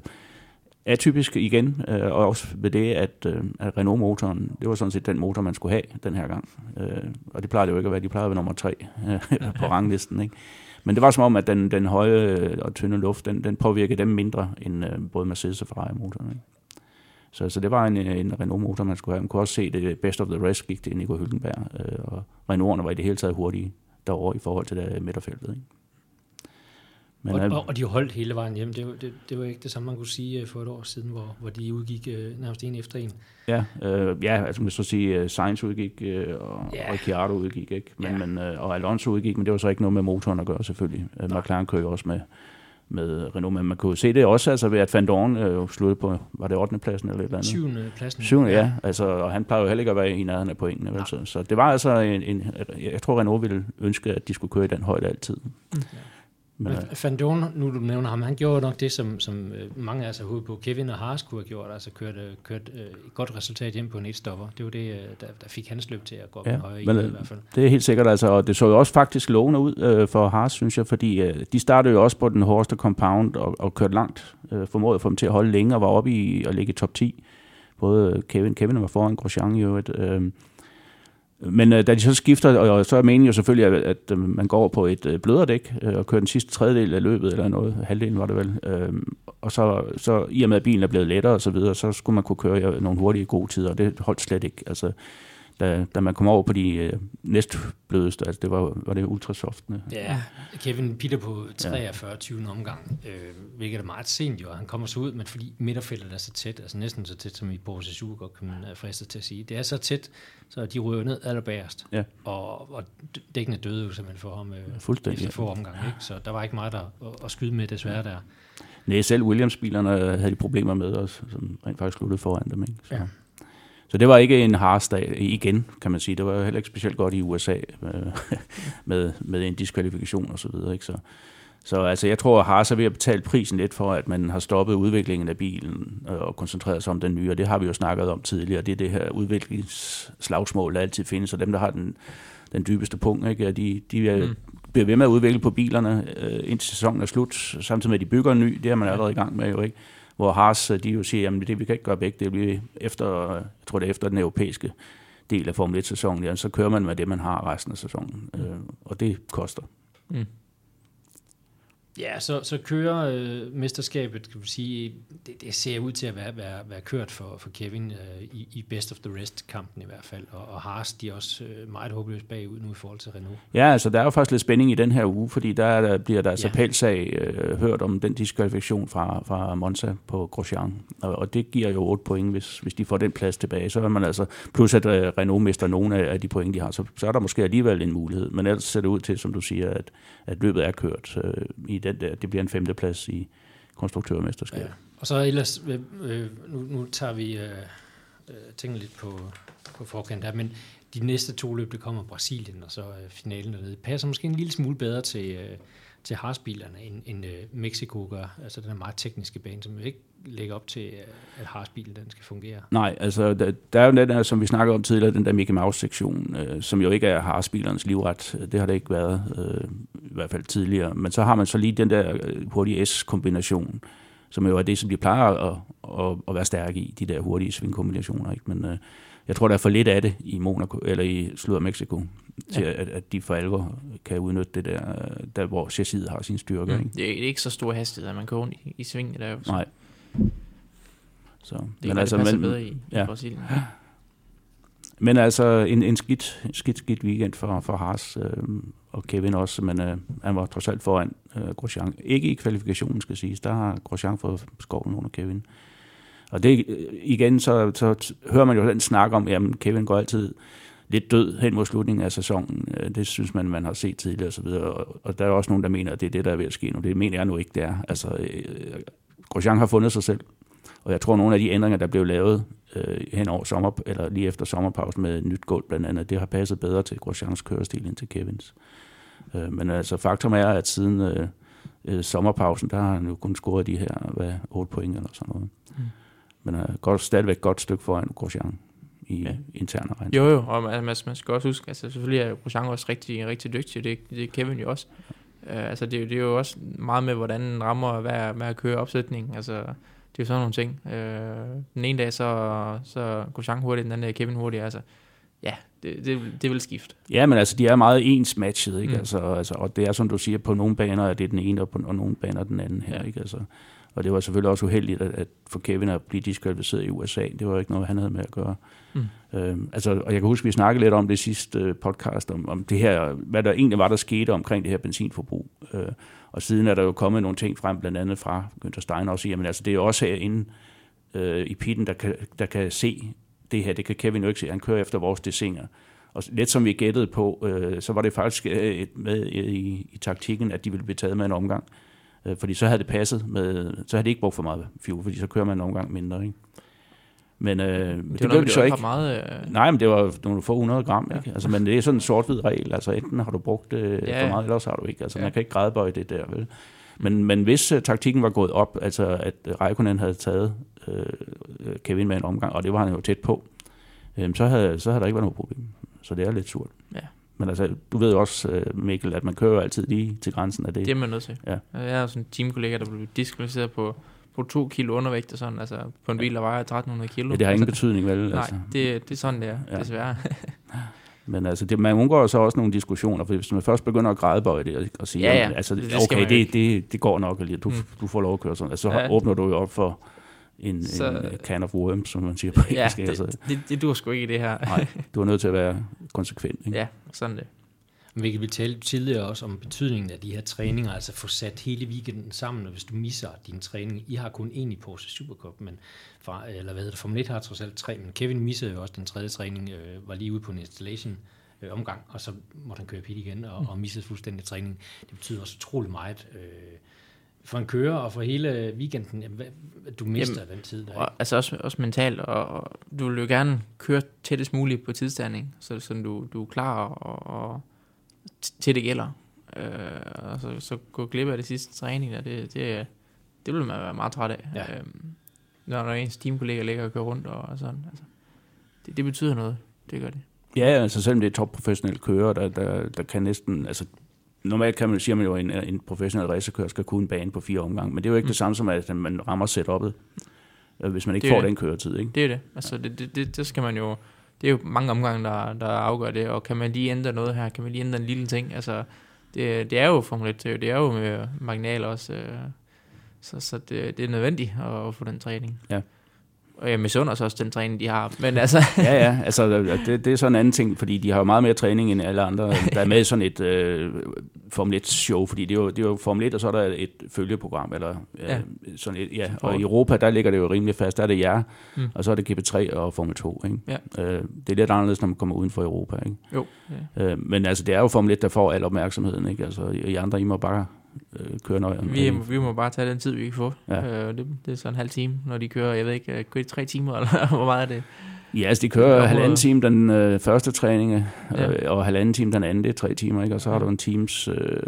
atypisk igen, øh, og også ved det, at, øh, at Renault-motoren, det var sådan set den motor, man skulle have den her gang. Øh, og det plejede det jo ikke at være, de plejede at være nummer tre øh, på ranglisten. Ikke? Men det var som om, at den, den høje og tynde luft, den, den påvirkede dem mindre end øh, både Mercedes og Ferrari-motoren. Ikke? Så, så det var en, en Renault-motor, man skulle have. Man kunne også se det best of the rest gik til Nico Hülkenberg, øh, og Renault'erne var i det hele taget hurtige derovre i forhold til det midterfeltet. Ikke?
Men, og,
øh,
og, og de holdt hele vejen hjem. Det, var- det, det var ikke det samme, man kunne sige øh, for et år siden, hvor, hvor de udgik øh, nærmest en efter en.
Ja, øh, ja altså man kan så sige, uh, Sainz udgik, øh, og yeah. Ricciardo udgik, ikke? Men,
Ja.
men, øh, og Alonso udgik, men det var så ikke noget med motoren at gøre selvfølgelig. Uh, McLaren kører også med, med Renault, men man kunne se det også, altså ved at Van Dorn øh, sluttede på, var det 8. pladsen eller et eller andet?
Syvende pladsen.
Syvende, ja. Altså, og han plejer jo heller ikke at være i nærheden af pointene. Vel? Så, så det var altså en, en, jeg tror Renault ville ønske, at de skulle køre i den højde altid. Mm.
Men, Van Dorn, nu du nævner ham, han gjorde nok det, som, som øh, mange af sig hovedet på. Kevin og Haas kunne have gjort, altså kørt, øh, kørt øh, et godt resultat hjem på en etstopper. Det var det, der, der fik hans løb til at gå op ja, højere men, i, i hvert fald.
Det er helt sikkert, altså, og det så jo også faktisk lovende ud øh, for Haas, synes jeg, fordi øh, de startede jo også på den hårdeste compound og, og kørte langt, øh, formåede at få dem til at holde længe og var oppe i at ligge i top 10. Både Kevin, Kevin var foran Grosjean i øvrigt, øh, men øh, da de så skifter, og så er meningen jo selvfølgelig, at, at øh, man går på et øh, blødere dæk øh, og kører den sidste tredjedel af løbet, eller noget, halvdelen var det vel. Øh, og så, så i og med, at bilen er blevet lettere og så videre, så skulle man kunne køre nogle hurtige gode tider, og det holdt slet ikke. Altså, da, da man kom over på de øh, næstblødeste, altså det var, var det ultrasoftene.
Ja, Kevin Peter på 43. Ja. 20. omgang, øh, hvilket er meget sent jo, han kommer så ud, men fordi midterfeltet er så tæt, altså næsten så tæt som i Porsche Supercup, kan man fristet til at sige. Det er så tæt, så de rører ned allerbærest, ja. og, og dækkene døde jo simpelthen for ham øh, Fuldstændig. efter få omgang, ikke? så der var ikke meget der at, at skyde med desværre der.
Nej, selv Williams-bilerne havde de problemer med os, som rent faktisk sluttede foran dem. Ikke? Så. Ja. Så det var ikke en hardsdag igen, kan man sige. Det var heller ikke specielt godt i USA med, med, med en diskvalifikation og så videre. Ikke? Så, så altså, jeg tror, at Haas er ved at betale prisen lidt for, at man har stoppet udviklingen af bilen øh, og koncentreret sig om den nye, og det har vi jo snakket om tidligere. Det er det her udviklingsslagsmål, der altid findes, og dem, der har den, den dybeste punkt, ikke? de, de er, mm. bliver ved med at udvikle på bilerne, øh, indtil sæsonen er slut, samtidig med, at de bygger en ny. Det er man allerede i gang med jo ikke hvor Haas øh, de jo siger, at det vi kan ikke gøre begge, det bliver efter, jeg tror det er efter den europæiske del af Formel 1-sæsonen, ja, så kører man med det, man har resten af sæsonen, mm. øh, og det koster. Mm.
Ja, så, så kører øh, mesterskabet, kan vi sige, det, det ser ud til at være, være, være kørt for, for Kevin øh, i, i best of the rest-kampen i hvert fald, og, og Haas, de er også øh, meget håbløst bagud nu i forhold til Renault.
Ja, altså der er jo faktisk lidt spænding i den her uge, fordi der, der bliver der altså ja. appelsag øh, hørt om den diskvalifikation fra, fra Monza på Grosjean, og, og det giver jo 8 point, hvis, hvis de får den plads tilbage, så er man altså, plus at øh, Renault mister nogle af, af de point, de har, så, så er der måske alligevel en mulighed, men ellers ser det ud til, som du siger, at, at løbet er kørt øh, i den der, det bliver en femteplads i konstruktørmesterskabet. Ja.
Og så ellers, øh, øh nu, nu tager vi øh, øh, tingene lidt på, på forkant der, men de næste to løb, det kommer Brasilien, og så øh, finalen dernede, passer måske en lille smule bedre til, øh, til harsbilerne, end, end øh, Mexico gør. Altså den er meget tekniske bane, som ikke lægger op til, at Haas-bilen den skal fungere.
Nej, altså der, der er jo den der, som vi snakkede om tidligere, den der Mickey Mouse-sektion, øh, som jo ikke er Haas-bilernes livret. Det har det ikke været, øh, i hvert fald tidligere. Men så har man så lige den der øh, hurtige S-kombination, som jo er det, som de plejer at, at, at være stærke i, de der hurtige svingkombinationer. Ikke? Men øh, jeg tror, der er for lidt af det i Monaco, eller i Syd af Mexico, til ja. at, at de for alvor kan udnytte det der, der hvor chassiset har sin styrke. Mm. Ikke?
Det er ikke så stor hastighed, at man kører i, i svingene der.
Så. Nej.
Så, det men altså, det men, bedre i, ja. i Brasilien. Ja.
Men altså en, en skidt, skidt, skidt weekend for, for Haas øh, og Kevin også, men øh, han var trods alt foran øh, Grosjean. Ikke i kvalifikationen, skal siges. Der har Grosjean fået skoven under Kevin. Og det igen, så, så hører man jo den snak om, at Kevin går altid lidt død hen mod slutningen af sæsonen. Øh, det synes man, man har set tidligere osv. Og, og der er også nogen, der mener, at det er det, der er ved at ske nu. Det mener jeg nu ikke, det er. Altså, øh, Grosjean har fundet sig selv. Og jeg tror, nogle af de ændringer, der blev lavet øh, hen over sommer, eller lige efter sommerpausen med nyt gulv blandt andet, det har passet bedre til Grosjeans kørestil end til Kevins. Øh, men altså, faktum er, at siden øh, øh, sommerpausen, der har han jo kun scoret de her hvad, 8 point eller sådan noget. Mm. Men er godt, stadigvæk et godt stykke foran Grosjean i ja. interne regn.
Jo, jo, og man, man skal også huske, altså selvfølgelig er Grosjean også rigtig, rigtig dygtig, det, det er Kevin jo også. Uh, altså det, det er jo også meget med, hvordan den rammer hver, hver køre opsætning. Altså, det er jo sådan nogle ting. Uh, den ene dag, så, så Grosjean hurtigt, den anden dag Kevin hurtigt. Altså, ja, det, det, det vil skifte.
Ja, men altså, de er meget ens matchet, ikke? Mm. Altså, altså, og det er som du siger, på nogle baner er det den ene, og på og nogle baner den anden her, ikke? Altså, og det var selvfølgelig også uheldigt at, at for Kevin at blive diskvalificeret i USA. Det var ikke noget, han havde med at gøre. Mm. Øhm, altså, og jeg kan huske, at vi snakkede lidt om det sidste øh, podcast, om, om det her, hvad der egentlig var, der skete omkring det her benzinforbrug. Øh, og siden er der jo kommet nogle ting frem, blandt andet fra Günther Stein også, jamen altså, det er også herinde øh, i pitten, der kan, der kan se det her. Det kan Kevin jo ikke se. Han kører efter vores desinger. Og lidt som vi gættede på, øh, så var det faktisk øh, med i, i taktikken, at de ville blive taget med en omgang Øh, fordi så havde det passet med, så havde det ikke brugt for meget fuel, fordi så kører man nogle gange mindre, ikke? Men øh, det, det, blev det så ikke.
Meget, øh...
Nej, men det var nogle få 100 gram, ja. ikke? Altså, men det er sådan en sort-hvid regel, altså enten har du brugt øh, ja. for meget, ellers har du ikke. Altså, ja. man kan ikke grædebøje det der, vel? Men, men hvis uh, taktikken var gået op, altså at Raikkonen havde taget øh, Kevin med en omgang, og det var han jo tæt på, øh, så, havde, så havde der ikke været noget problem. Så det er lidt surt.
Ja.
Men altså, du ved jo også, øh, Mikkel, at man kører altid lige til grænsen af det.
Det er man nødt til.
Ja.
Jeg har sådan en teamkollega, der blev diskvalificeret på, på to kilo undervægt og sådan, altså på en bil, der vejer 1300 kilo.
Ja, det har ingen
altså,
betydning, vel?
Nej,
altså.
det, det er sådan, det er, ja. desværre.
Men altså, det, man undgår så også nogle diskussioner, for hvis man først begynder at grædebøje det og, og sige,
ja, ja.
altså,
det,
okay, det, det, det går nok, eller du, mm. du får lov at køre sådan, altså, så ja. åbner du jo op for en, så, en can of worms, som man siger på
ja, engelsk. Det, altså. det, det dur sgu ikke i det her.
Nej, du er nødt til at være konsekvent. Ikke?
Ja, sådan det.
Vi kan tale tidligere også om betydningen af de her træninger, altså få sat hele weekenden sammen, og hvis du misser din træning, I har kun en i Porsche Supercup, men fra, eller hvad hedder det, Formel 1 har trods alt tre, men Kevin missede jo også den tredje træning, øh, var lige ude på en installation øh, omgang, og så måtte han køre pit igen, og, og missede fuldstændig træning. Det betyder også utrolig meget øh, for en kører, og for hele weekenden, jamen, du mister Jamen, den tid. Der,
og, altså også, også mentalt, og, og du vil jo gerne køre tættest muligt på tidsstanding, så så du, du er klar og, og til det gælder. Øh, og så, så gå glip af det sidste træning, der, det, det, det vil man være meget træt af. Ja. Øh, når, når ens teamkollega ligger og kører rundt og, og sådan. Altså, det, det betyder noget, det gør det.
Ja, altså selvom det er topprofessionelle kører, der, der, der kan næsten, altså normalt kan man sige, at jo, en, en professionel racerkører skal kunne en bane på fire omgange, men det er jo ikke mm. det samme som, at man rammer setup'et, øh, hvis man ikke får det. den køretid. Ikke?
Det er det. Altså, det, det, det, det skal man jo det er jo mange omgange, der, der afgør det, og kan man lige ændre noget her, kan man lige ændre en lille ting, altså, det, det er jo Formel 1, det er jo med marginal også, øh, så, så det, det er nødvendigt at få den træning.
Ja.
Og jeg misunder også den træning, de har. Men altså...
ja, ja, altså det, det er sådan en anden ting, fordi de har jo meget mere træning end alle andre, der er med i sådan et øh, Formel 1-show, fordi det er, jo, det er jo Formel 1, og så er der et følgeprogram, eller øh, ja. sådan et, ja. Og i Europa, der ligger det jo rimelig fast, der er det jer, mm. og så er det GP3 og Formel 2, ikke? Ja. Øh, det er lidt anderledes, når man kommer uden for Europa, ikke?
Jo.
Ja. Øh, men altså, det er jo Formel 1, der får al opmærksomheden, ikke? Altså, I andre, I må bare øh, kører nøje.
Vi, vi må bare tage den tid, vi kan få. Ja. Øh, det, det er så en halv time, når de kører, jeg ved ikke, øh, kører de tre timer, eller hvor meget er det?
Ja, altså de kører halvanden time den øh, første træning, øh, ja. og halvanden time den anden, det er tre timer, ikke? og så har du en times øh,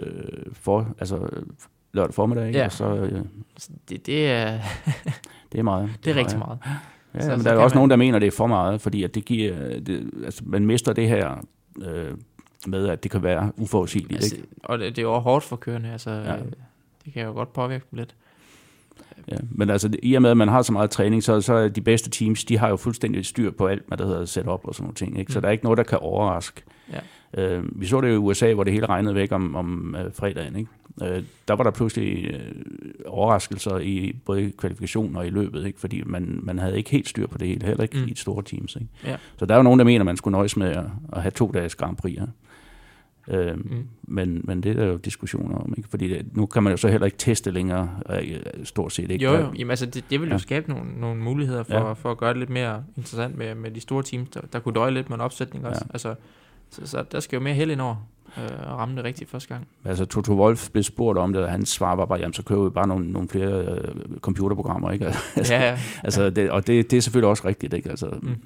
for, altså lørdag formiddag, ikke?
Ja.
og så... Øh,
det, det er...
det er meget.
Det er rigtig meget.
Ja, så, men så der er også man... nogen, der mener, det er for meget, fordi at det giver, det, altså, man mister det her øh, med, at det kan være uforudsigeligt. Altså, ikke?
Og det, det er jo hårdt for kørende, altså ja. det kan jo godt påvirke dem lidt.
Ja, men altså, i og med, at man har så meget træning, så, så er de bedste teams, de har jo fuldstændig styr på alt, hvad der hedder setup og sådan nogle ting. Ikke? Så mm. der er ikke noget, der kan overraske. Ja. Øh, vi så det jo i USA, hvor det hele regnede væk om, om uh, fredagen. Ikke? Øh, der var der pludselig øh, overraskelser i både kvalifikationen og i løbet, ikke? fordi man, man havde ikke helt styr på det hele, heller ikke mm. i et store teams. Ikke?
Ja.
Så der er jo nogen, der mener, at man skulle nøjes med at, at have to dages Grand Prix. Ja? Øh, mm. men, men det er der jo diskussioner om, ikke? fordi det, nu kan man jo så heller ikke teste længere, øh, stort set ikke.
Jo, jo. Jamen, altså, det, det vil jo ja. skabe nogle, nogle muligheder for, ja. for at gøre det lidt mere interessant med, med de store teams, der, der kunne døje lidt med en opsætning også. Ja. Altså, så, så der skal jo mere held ind over øh, og ramme det rigtigt første gang.
Altså Toto Wolf blev spurgt om det, og hans svar var bare, jamen så køber vi bare nogle, nogle flere øh, computerprogrammer, ikke? altså,
ja, ja.
altså, det, og det, det er selvfølgelig også rigtigt, ikke? Altså, mm.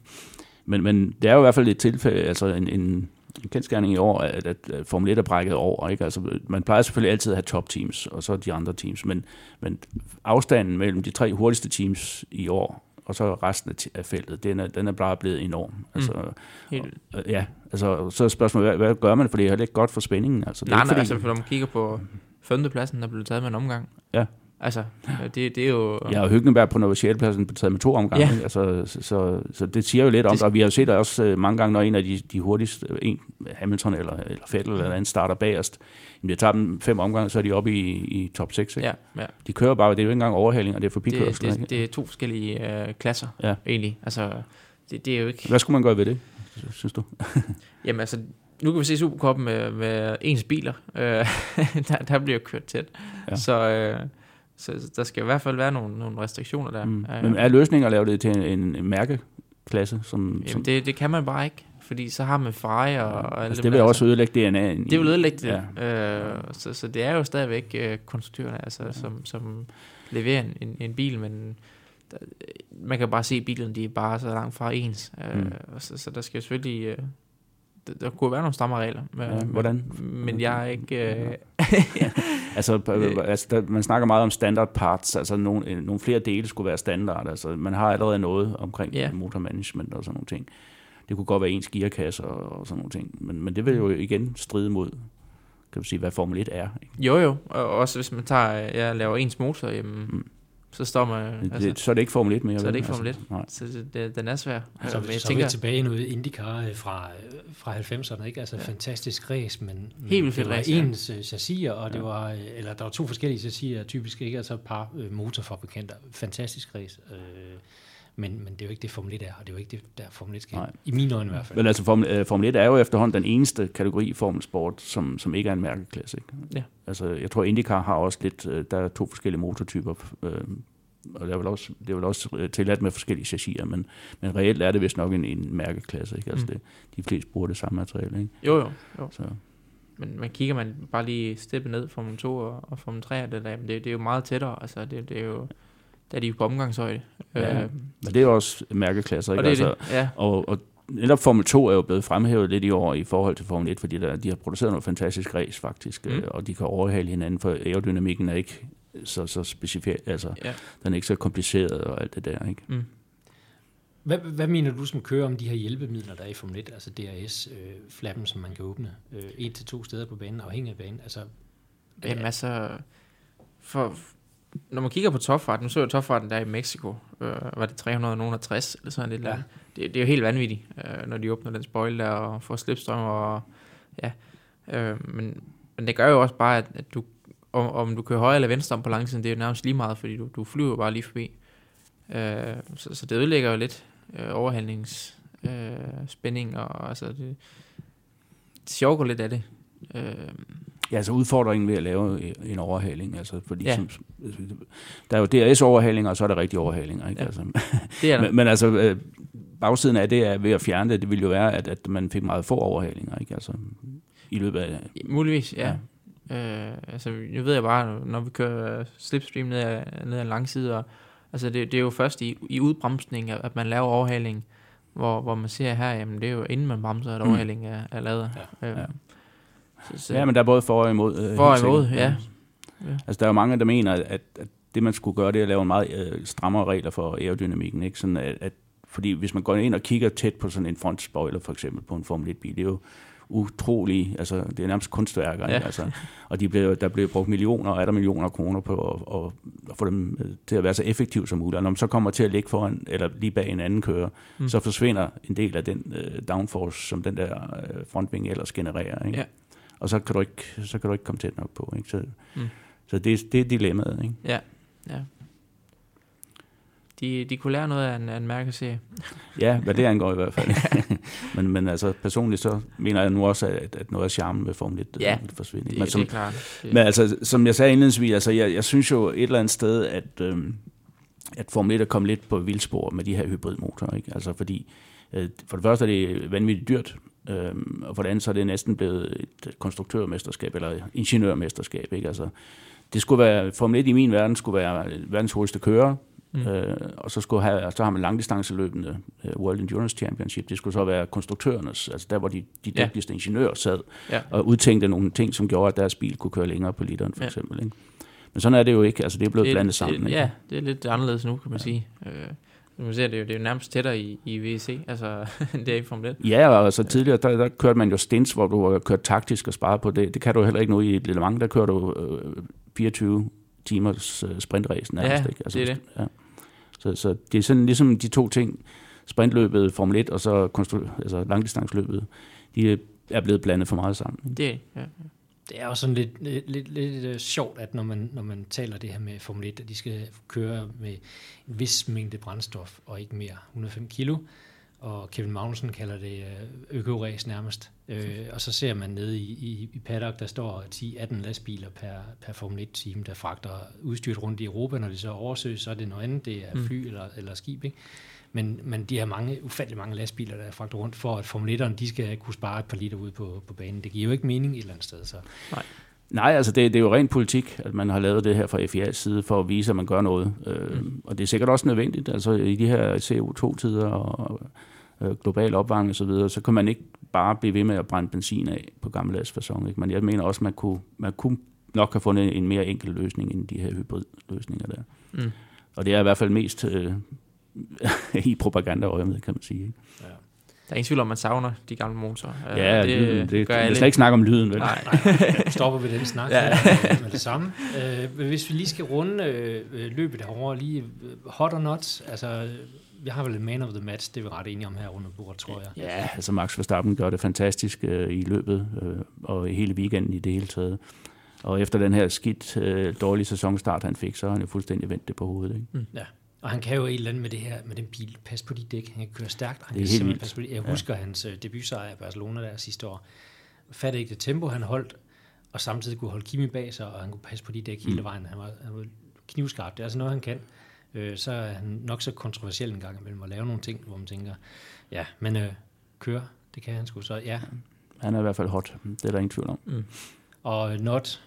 men, men det er jo i hvert fald et tilfælde, altså en, en en kendskærning i år, at, at Formel 1 er brækket over. Ikke? Altså, man plejer selvfølgelig altid at have top teams, og så de andre teams, men, men afstanden mellem de tre hurtigste teams i år, og så resten af feltet, den er, den er bare blevet enorm. Altså, mm. og, ja, altså, så er spørgsmålet, hvad, hvad gør man, for det er heller ikke godt for spændingen. Altså, det
nej,
er ikke,
nej, fordi, altså, for når man kigger på femtepladsen, der blev taget med en omgang,
ja.
Altså, det, det er jo...
Ja, og Hyggenberg på Novatielpladsen blev taget med to omgange. Ja. Altså, så, så, så, det siger jo lidt om det, og vi har set det også uh, mange gange, når en af de, de hurtigste, en, Hamilton eller, eller Vettel eller anden starter bagerst, jamen det tager dem fem omgange, så er de oppe i, i top 6. Ikke?
Ja, ja.
De kører bare, det er jo ikke engang overhaling, og det er for
det, det, det er to forskellige uh, klasser, ja. egentlig. Altså, det, det er jo ikke...
Hvad skulle man gøre ved det, synes du?
jamen altså, nu kan vi se Supercoppen med, med ens biler. Uh, der, der bliver kørt tæt. Ja. Så... Uh, så der skal i hvert fald være nogle, nogle restriktioner der. Mm.
Men er løsningen at lave det til en, en mærkeklasse? Som,
Jamen som det, det kan man bare ikke, fordi så har man Ferrari og, og alt
Altså, det vil også ødelægge DNA'en.
Det vil ødelægge det.
Ja.
Ja. Øh, så, så det er jo stadigvæk øh, konstruktørerne, altså, ja. som, som leverer en, en, en bil, men der, man kan bare se, at bilerne de er bare så langt fra ens. Øh,
Mm.
og så, så der skal selvfølgelig... Øh, der, kunne være nogle stramme regler. Men,
Ja, hvordan?
Men jeg er ikke... Øh,
Altså, altså der, man snakker meget om standard parts, altså nogle, øh, nogle flere dele skulle være standard. Altså, man har allerede noget omkring
Ja.
motormanagement og sådan nogle ting. Det kunne godt være ens gearkasse og, og sådan nogle ting. Men, men det vil jo igen stride mod, kan du sige, hvad Formel 1 er. Ikke?
jo jo, og også hvis man tager... øh, Jeg laver ens motor, jamen,
Mm.
Så står man...
Altså,
Altså,
det, så er det ikke Formel 1 mere.
så er det ikke Formel 1.
Altså, nej.
så det, det, den er svær.
Altså,
men jeg
så er
tænker,
vi tilbage i noget IndyCar øh, fra, øh, fra 90'erne, ikke? Altså ja. fantastisk race, men
Helt vildt fedt
det var
race, ja.
ens øh, chassiser, og det var, øh, eller der var to forskellige chassiser, typisk ikke, altså et par øh, motorfabrikanter. Fantastisk race. Øh, men, men det er jo ikke det, Formel 1 er, og det er jo ikke det, der Formel 1 skal.
Nej.
I mine øjne i hvert fald.
Men altså, Formel, øh, Formel 1 er jo efterhånden den eneste kategori i Formel Sport, som, som ikke er en mærkeklasse. Ikke?
Ja.
Altså, jeg tror, IndyCar har også lidt, øh, der er to forskellige motortyper, øh, og det er vel også, det er vel også tilladt med forskellige chassiser, men, men reelt er det vist nok en, en mærkeklasse. Ikke? Altså,
Mm.
det, de fleste bruger det samme materiale. Ikke?
Jo jo, jo.
Så,
Men man kigger man bare lige steppet ned Formel 2 og, og Formel 3, og det, der, det, det er jo meget tættere. Altså, det, det er jo, der er de jo på omgangshøjde.
Ja,
Øh,
men det er også mærkeklasser.
og
Ikke?
det er
altså,
det, ja.
Og, og netop Formel 2 er jo blevet fremhævet lidt i år i forhold til Formel 1, fordi der, de har produceret noget fantastisk race faktisk,
Mm.
mm. og de kan overhale hinanden, for aerodynamikken er ikke så, så specifik, altså
ja.
den er ikke så kompliceret og alt det der, ikke?
Mm.
Hvad, hvad mener du som kører om de her hjælpemidler, der er i Formel 1, altså DRS-flappen, øh, som man kan åbne øh, et til to steder på banen, afhængig af banen? Altså,
Jamen altså, for, når man kigger på topfarten, nu så jeg topfarten der i Mexico, øh, var det 360 eller sådan lidt
Ja.
ja. det, det er jo helt vanvittigt, øh, når de åbner den spoil der og får slipstrøm og ja, øh, men, men det gør jo også bare, at, at du, om, om du kører højre eller venstre om på langsiden, det er jo nærmest lige meget, fordi du, du flyver jo bare lige forbi. Øh, så, så det ødelægger jo lidt øh, overhandlings øh, og altså det, det sjovt lidt af det. Øh,
Ja, altså udfordringen ved at lave en overhaling, altså fordi
Ja.
som, der er jo DRS-overhalinger, og så er der rigtige overhalinger, ikke?
Ja.
Altså,
det er der.
men, men altså, øh, bagsiden af det er ved at fjerne det, det ville jo være, at, at man fik meget få overhalinger, ikke? Altså, i løbet af...
Muligvis, ja. ja. Øh, altså, nu ved jeg bare, når vi kører slipstream ned ad, ned ad en lang side, og, altså det, det er jo først i, i udbremsning, at man laver overhaling, hvor, hvor man ser her, jamen det er jo inden man bremser, at
Mm.
overhaling er, er lavet. Ja. Øh,
Ja.
Så,
Ja, men der er både for og imod. øh,
For og imod, ja. Ja.
Altså, der er jo mange, der mener, at, at det, man skulle gøre, det er at lave en meget øh, strammere regler for aerodynamikken, ikke? Sådan at, at, fordi hvis man går ind og kigger tæt på sådan en frontspoiler, for eksempel på en Formel 1-bil, det er jo utrolig, altså det er nærmest kunstværker,
Ja.
altså, og de blev, der blev brugt millioner og er der millioner kroner på at, at, at få dem øh, til at være så effektive som muligt. Og når man så kommer til at ligge foran, eller lige bag en anden kører,
Mm.
mm. så forsvinder en del af den øh, downforce, som den der øh, frontvinge ellers genererer. Ikke?
Ja.
Og så kan, du ikke, så kan du ikke komme tæt nok på. Ikke? Så,
Mm.
så det, det er dilemmaet. Ikke?
ja, ja. De, de kunne lære noget af en, af en mærkeserie.
Ja, hvad det angår i hvert fald. men, men altså personligt så mener jeg nu også, at, at noget af charmen ved Formel 1
Ja,
forsvinder.
Det,
men,
det
som,
er klart. Det,
men altså, som jeg sagde indledningsvis, altså, jeg, jeg synes jo et eller andet sted, at, øhm, at Formel 1 er kommet lidt på vildspor med de her hybridmotorer. Ikke? Altså fordi, øh, for det første er det vanvittigt dyrt, øhm, og for det andet så er det næsten blevet et konstruktørmesterskab, eller ingeniørmesterskab. Ikke? Altså, det skulle være, Formel 1 i min verden skulle være verdens hurtigste kører,
Mm.
Øh, og så, skulle have, så har man langdistanceløbende uh, World Endurance Championship. Det skulle så være konstruktørernes, altså der, hvor de, de
Ja.
dygtigste ingeniører sad
Ja.
og udtænkte nogle ting, som gjorde, at deres bil kunne køre længere på literen, for
Ja.
ja. eksempel. Ikke? Men sådan er det jo ikke. Altså, det er blevet blandet sammen.
Det,
ikke?
ja, det er lidt anderledes nu, kan man ja. sige. Øh, man ser, det jo, det er jo nærmest tættere i, i VEC, altså det er i Formel 1.
Ja, og altså tidligere, der, der kørte man jo stints, hvor du har kørt taktisk og sparet på det. Det kan du heller ikke nu i et lille mange, der kører du øh, 24 timers øh, sprintræs nærmest.
Ja,
ikke? Altså,
det er det.
Ja. Så, så det er sådan ligesom de to ting, sprintløbet, Formel 1 og så konstru- altså langdistansløbet, de er blevet blandet for meget sammen. Ikke?
Det er, ja.
Det er jo sådan lidt, lidt, lidt, lidt øh, sjovt, at når man, når man taler det her med Formel 1, at de skal køre med en vis mængde brændstof, og ikke mere 105 kilo, og Kevin Magnussen kalder det øh, økoræs nærmest. Øh, og så ser man nede i, i, i paddock, der står 10-18 lastbiler per, per Formel 1-team, der fragter udstyret rundt i Europa. Når de så oversøges, så er det noget andet. Det er
Mm.
fly eller, eller skib. Ikke? Men, men de har mange, ufattelig mange lastbiler, der er fragtet rundt, for at Formel 1'erne, de skal kunne spare et par liter ud på, på banen. Det giver jo ikke mening et eller andet sted. Så.
Nej.
Nej, altså det, det er jo ren politik, at man har lavet det her fra FIA's side for at vise, at man gør noget. Øh, mm. Og det er sikkert også nødvendigt. Altså i de her CO2-tider og øh, global opvarmning osv., så, videre, så kan man ikke bare blive ved med at brænde benzin af på gammeldags fasong. Ikke? Men jeg mener også, at man kunne, man kunne nok have fundet en mere enkel løsning end de her hybridløsninger der. Mm. Og det er i hvert fald mest øh, i propaganda med, kan man sige. Ikke? Ja.
Der er ingen tvivl om, man savner de gamle motorer.
Ja, det, det, det gør alle. Jeg skal ikke snakke om lyden, vel?
Nej, nej. stopper vi den snak ja. med det samme. Uh, hvis vi lige skal runde uh, løbet herovre, lige uh, hot or not, altså vi har vel en man of the match, det er vi ret enige om her under bordet, tror jeg.
Ja, altså Max Verstappen gør det fantastisk uh, i løbet, og hele weekenden i det hele taget. Og efter den her skidt, dårlige sæsonstart, han fik, så har han jo fuldstændig vendt det på hovedet. Ikke?
Mm. Ja. Og han kan jo et eller andet med det her, med den bil. Pas på de dæk. Han kan køre stærkt, han kan simpelthen passe på de. Jeg husker ja. hans uh, debutsejr i Barcelona der sidste år. Fattede ikke det tempo, han holdt, og samtidig kunne holde Kimi bag sig, og han kunne passe på de dæk mm. hele vejen. Han var, han var knivskarp. Det er altså noget, han kan. Øh, så er han nok så kontroversiel en gang imellem at lave nogle ting, hvor man tænker, ja, men øh, køre, det kan han sgu så, ja.
Han er i hvert fald hot, det er der ingen tvivl om. Mm.
Og not?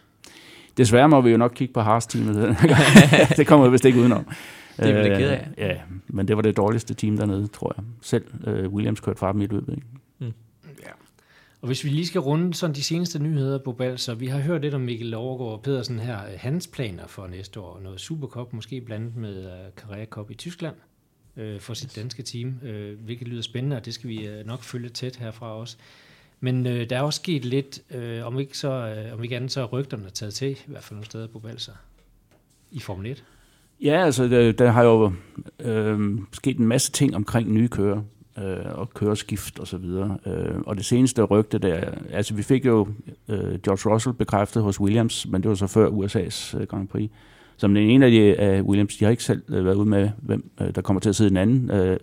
Desværre må vi jo nok kigge på Haas-teamet. det kommer vi vist ikke udenom.
Det er vi ked af.
Ja, men det var det dårligste team dernede, tror jeg. Selv uh, Williams kørte fra dem i løbet. Ikke? Mm.
Ja. Og hvis vi lige skal runde sådan de seneste nyheder på Bal, så vi har hørt lidt om Mikkel Overgaard og Pedersen her, hans planer for næste år. Noget Supercup, måske blandet med uh, Carrera Cup i Tyskland uh, for sit danske team, uh, hvilket lyder spændende, og det skal vi nok følge tæt herfra også. Men øh, der er også sket lidt, øh, om ikke så, øh, om ikke andet, så er rygterne taget til, i hvert fald nogle steder på Balser, i Formel 1.
Ja, altså der, der har jo øh, sket en masse ting omkring nye kører øh, og køreskift og så videre. Øh, og det seneste rygte der, altså vi fik jo øh, George Russell bekræftet hos Williams, men det var så før USA's øh, Grand Prix. Som den ene af de af Williams, de har ikke selv øh, været ude med, hvem øh, der kommer til at sidde den anden. Øh,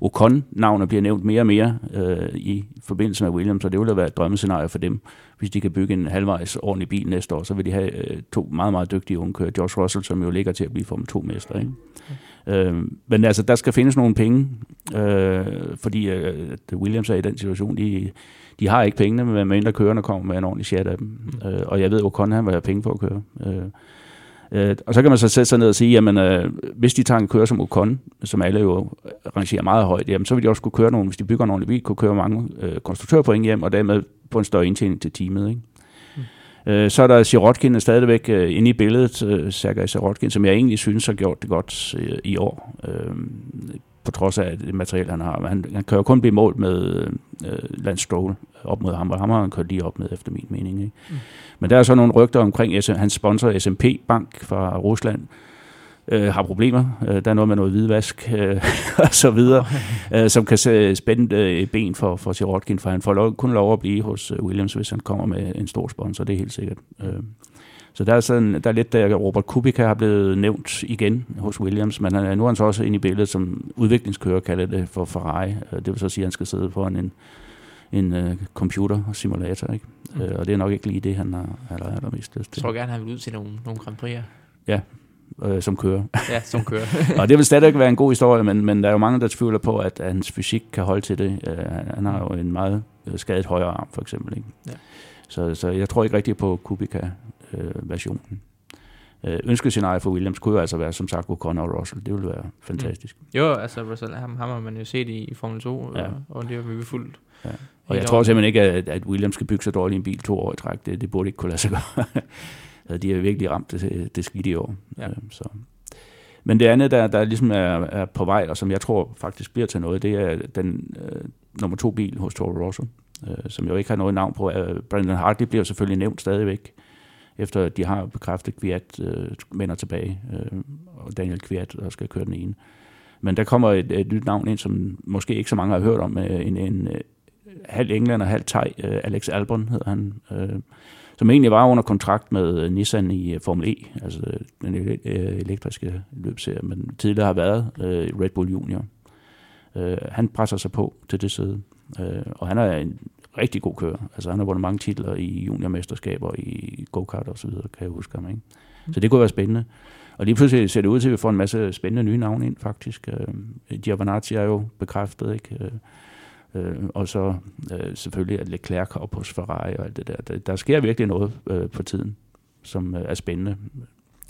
Ocon-navnet bliver nævnt mere og mere øh, i forbindelse med Williams, og det vil være et drømmescenarie for dem. Hvis de kan bygge en halvvejs ordentlig bil næste år, så vil de have øh, to meget, meget dygtige unge kører. George Russell, som jo ligger til at blive Formel 2-mester. Ikke? Okay. Øh, men altså, der skal findes nogle penge, øh, fordi øh, Williams er i den situation, de, de har ikke pengene, men mindre kørende kommer med en ordentlig chat af dem. Mm. Øh, og jeg ved, Ocon han vil have penge for at køre. Øh, Øh, og så kan man så sætte sig ned og sige, jamen øh, hvis de tager en kører som Ocon, som alle jo rangerer meget højt, jamen så vil de også kunne køre nogle, hvis de bygger en ordentlig bil, kunne køre mange øh, konstruktørpoint hjem, og dermed få en større indtjening til teamet. Ikke? Mm. Øh, så er der Sirotkin stadigvæk øh, inde i billedet, øh, Sergej Sirotkin, som jeg egentlig synes har gjort det godt øh, i år. Øh, på trods af det materiale, han har. Han, han kan jo kun blive målt med øh, Lance Stroll op mod ham, og ham har han kørt lige op med, efter min mening. Ikke? Mm. Men der er så nogle rygter omkring hans sponsor SMP Bank fra Rusland, øh, har problemer. Øh, der er noget med noget hvidvask øh, og så videre, øh, som kan spænde øh, ben for, for Sirotkin, for han får lov, kun lov at blive hos øh, Williams, hvis han kommer med en stor sponsor, det er helt sikkert. Øh. Så der er, sådan, der er lidt, der Robert Kubica har blevet nævnt igen hos Williams, men han, nu er han så også inde i billedet som udviklingskører, kalder det for Ferrari. Øh, det vil så sige, at han skal sidde foran en, en uh, computer-simulator, ikke? Mm. Uh, og det er nok ikke lige det, han har aller, allermest lyst
til. Jeg tror gerne, han vil ud til nogle, nogle Grand Prix.
Ja, uh, som kører.
Ja, som kører.
og det vil stadig være en god historie, men, men der er jo mange, der tvivler på, at, at hans fysik kan holde til det. Uh, han har jo en meget skadet højre arm, for eksempel. Ikke? Ja. Så, så jeg tror ikke rigtig på Kubica-versionen. Øh, ønskescenarie for Williams kunne jo altså være, som sagt, Ocon og Russell. Det ville være fantastisk.
Mm. Jo, altså Russell, ham, ham har man jo set i, i Formel 2, ja. og, og det har vi fuldt. Ja.
Og jeg tror simpelthen ikke, at, at Williams skal bygge så dårligt en bil to år i træk. Det, det burde ikke kunne lade sig gøre. de har virkelig ramt det, det skidt i år. Ja. Øh, så. Men det andet, der, der ligesom er, er på vej, og som jeg tror faktisk bliver til noget, det er den øh, nummer to bil hos Toro Rosso, øh, som jo ikke har noget navn på. Øh, Brandon Hartley bliver selvfølgelig nævnt stadigvæk, efter de har bekræftet, at Kviat øh, vender tilbage, øh, og Daniel Kviat, der skal køre den ene. Men der kommer et, et nyt navn ind, som måske ikke så mange har hørt om, øh, en, en, halv englænder, halv thai, øh, Alex Albon hedder han, øh, som egentlig var under kontrakt med øh, Nissan i Formel E, altså den elektriske løbserie, men tidligere har været Red Bull Junior. han presser sig på til det side, og han er en rigtig god kører. Altså han har vundet mange titler i juniormesterskaber, i go-kart og så videre, kan jeg huske ham. Ikke? Så det kunne være spændende. Og lige pludselig ser det ud til, at vi får en masse spændende nye navne ind, faktisk. Øh, Giovanazzi er jo bekræftet, ikke? Øh, øh og så øh, selvfølgelig at Leclerc op hos Ferrari og alt det der. Der, der sker virkelig noget øh, på tiden, som øh, er spændende.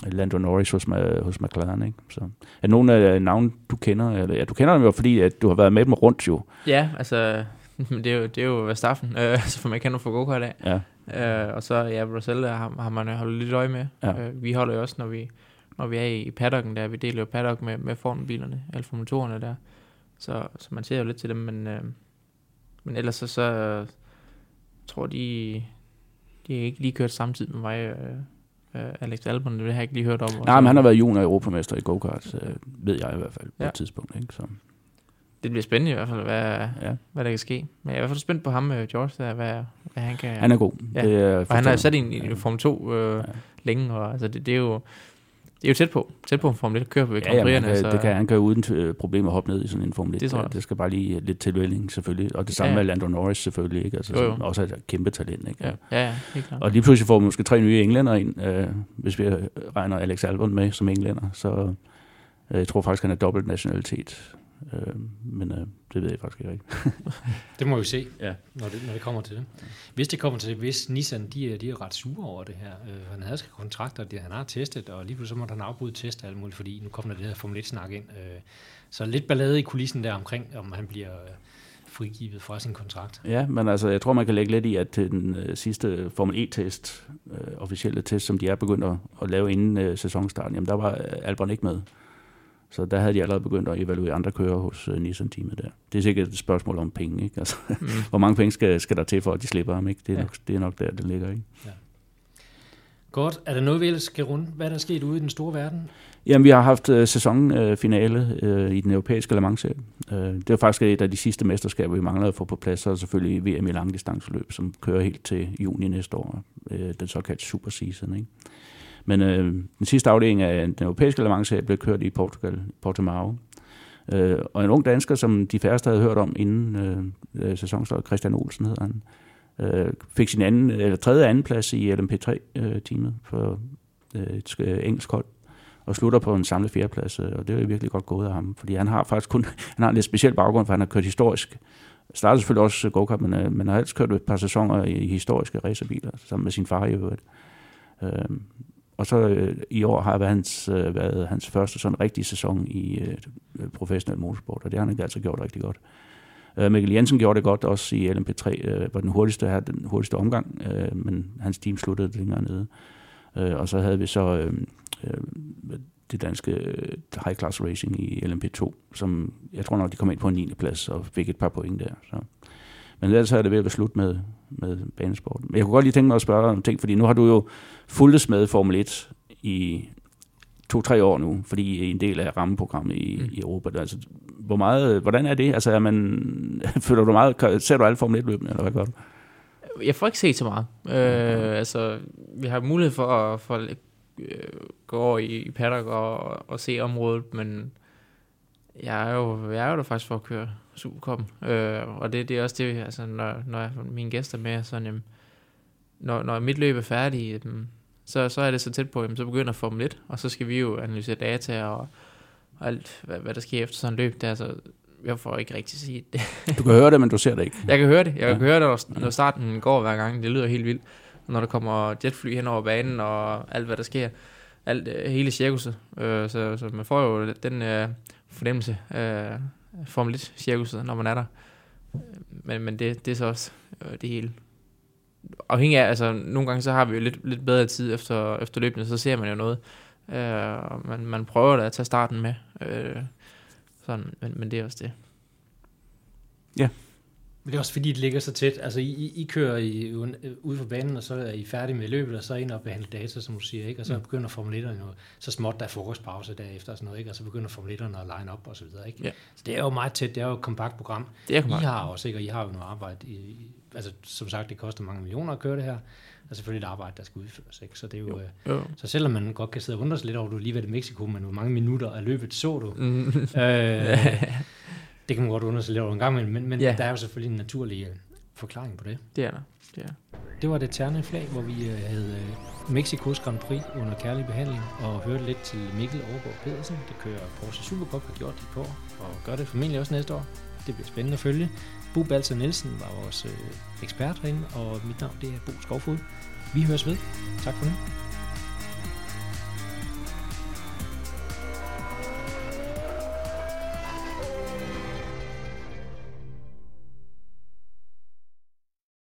Lando Norris hos, hos McLaren, ikke? Så, er nogle af navne, du kender? Eller, ja, du kender dem jo, fordi at du har været med dem rundt jo.
Ja, altså, det er jo, det er jo Verstappen, øh, så får man kender fra go af. Ja. Øh, og så, ja, Bruxelles har, har man holdt lidt øje med. Ja. Øh, vi holder jo også, når vi, når vi er i paddocken der, vi deler jo paddock med, med formbilerne, Alfa motorerne der. Så, så man ser jo lidt til dem, men, øh, men ellers så, så øh, tror de, de er ikke lige kørt samtidig med mig, øh, øh, Alex Albon, det har jeg ikke lige hørt om.
Nej, men han har været junior europamester i go-kart, øh, ved jeg i hvert fald, på ja. et tidspunkt. Ikke? Så.
Det bliver spændende i hvert fald, hvad, ja. hvad der kan ske. Men jeg er i hvert fald spændt på ham, øh, George, der, hvad, hvad han kan...
Han er god.
Ja. Det er og han har sat i en, i Form 2 øh, ja. længe, og altså, det, det er jo det er jo tæt på. Tæt på en Formel 1 at køre på
ja, ja, kan, så... det kan, han kan uden øh, problemer hoppe ned i sådan en Formel 1. Det, tror jeg. det skal bare lige lidt tilvælling selvfølgelig. Og det samme ja, ja. med Lando Norris selvfølgelig. Ikke? Altså, jo, jo. også et kæmpe talent. Ikke?
Ja, ja, ja helt klart.
Og lige pludselig får vi måske tre nye englænder ind, øh, hvis vi regner Alex Albon med som englænder. Så øh, jeg tror faktisk, han er dobbelt nationalitet. Øh, men øh, det ved jeg faktisk ikke rigtigt.
det må vi se, ja. når, det, når det kommer til det. Hvis det kommer til det, hvis Nissan, de er, de er ret sure over det her. Øh, han havde skrevet kontrakter, det han har testet, og lige pludselig så måtte han afbryde test og alt muligt, fordi nu kommer der det her Formel 1-snak ind. Øh, så lidt ballade i kulissen der omkring, om han bliver øh, frigivet fra sin kontrakt.
Ja, men altså, jeg tror, man kan lægge lidt i, at til den øh, sidste Formel E-test, øh, officielle test, som de er begyndt at, at lave inden øh, sæsonstarten, jamen der var Albon ikke med. Så der havde de allerede begyndt at evaluere andre kører hos uh, Nissan-teamet der. Det er sikkert et spørgsmål om penge, ikke? Altså, mm. hvor mange penge skal, skal der til, for at de slipper ham, ikke? Det er, ja. nok, det er nok der, det ligger, ikke? Ja.
Godt. Er der noget, vi ellers skal runde? Hvad er der sket ude i den store verden?
Jamen, vi har haft uh, sæsonfinale uh, i den europæiske Le Mans uh, Det var faktisk et af de sidste mesterskaber, vi manglede at få på plads, og selvfølgelig VM i langdistanceløb, som kører helt til juni næste år. Uh, den såkaldte Super Season, ikke? Men øh, den sidste afdeling af den europæiske Le Mans blev kørt i Portugal, Portimao. Øh, og en ung dansker, som de færreste havde hørt om inden øh, øh sæsonstart, Christian Olsen hedder han, øh, fik sin anden, eller tredje anden plads i LMP3-teamet øh, for øh, et øh, engelsk hold og slutter på en samlet fjerdeplads, øh, og det er virkelig godt gået af ham, fordi han har faktisk kun, han har en lidt speciel baggrund, for han har kørt historisk. Startede selvfølgelig også øh, go-kart, men, øh, men har altid kørt et par sæsoner i, i historiske racerbiler, sammen med sin far i øvrigt. Øh, og så øh, i år har været hans, øh, været hans første sådan rigtige sæson i øh, professionel motorsport, og det har han altså gjort rigtig godt. Øh, Mikkel Jensen gjorde det godt også i LMP3, øh, var den hurtigste her, den hurtigste omgang, øh, men hans team sluttede længere nede. Øh, og så havde vi så øh, øh, det danske øh, High Class Racing i LMP2, som jeg tror nok, de kom ind på en 9. plads og fik et par point der. Så. Men ellers er det ved at være slut med, med banesporten. Men jeg kunne godt lige tænke mig at spørge dig om ting, fordi nu har du jo fulgtes med Formel 1 i to-tre år nu, fordi I er en del af rammeprogrammet i, mm. i Europa. Altså, hvor meget, hvordan er det? Altså, er man, føler du meget, ser du alle Formel 1-løbende, eller hvad gør du?
Jeg får ikke set så meget. Øh, altså, vi har mulighed for at for, øh, gå over i, i paddock og, og se området, men jeg er jo, jeg er jo der faktisk for at køre Supercoppen. Øh, og det, det er også det, altså, når, når jeg, mine gæster med, sådan, jamen, når, når mit løb er færdigt, jamen, så, så er det så tæt på, jamen, så begynder Formel 1, og så skal vi jo analysere data og, og alt, hvad, hvad der sker efter sådan et løb. Der, så jeg får ikke rigtig sige det.
du kan høre det, men du ser det ikke.
Jeg kan høre det. Jeg ja. kan høre det, når, når starten går hver gang. Det lyder helt vildt. Når der kommer jetfly hen over banen, og alt, hvad der sker. Alt, øh, hele cirkuset. Øh, så, så man får jo den øh, fornemmelse øh, af Formel 1-cirkuset, når man er der. Øh, men, men det, det er så også øh, det hele. Afhængig af, altså nogle gange så har vi jo lidt, lidt bedre tid efter, efter løbende, så ser man jo noget. Øh, man, man prøver da at tage starten med. Øh, sådan, men, men det er også det.
Ja. Men det er også fordi, det ligger så tæt. Altså, I, I kører i, ude for banen, og så er I færdige med løbet, og så ind og behandle data, som du siger, ikke? Og så mm. begynder Formel 1'erne jo, så småt der er frokostpause derefter og sådan noget, ikke? Og så begynder Formel 1'erne at line op og så videre, ikke? Ja. Så det er jo meget tæt, det er jo et kompakt program.
Det er kompakt.
I har også, ikke? Og I har jo noget arbejde i, altså, som sagt, det koster mange millioner at køre det her. Og selvfølgelig et arbejde, der skal udføres. Ikke? Så, det er jo, jo. Øh, så selvom man godt kan sidde og undre sig lidt over, du lige ved i Mexico, men hvor mange minutter af løbet så du? Mm. Øh, det kan man godt lidt over en gang, men, men, men yeah. der er jo selvfølgelig en naturlig forklaring på det.
Det er der. Det er.
Det var det terne flag, hvor vi øh, havde øh, Mexikos Grand Prix under kærlig behandling og hørte lidt til Mikkel Overgaard Pedersen, der kører Porsche Supercup, har gjort det på og gør det formentlig også næste år. Det bliver spændende at følge. Bo Balser Nielsen var vores øh, ekspert herinde, og mit navn det er Bo Skovfod. Vi høres ved. Tak for nu.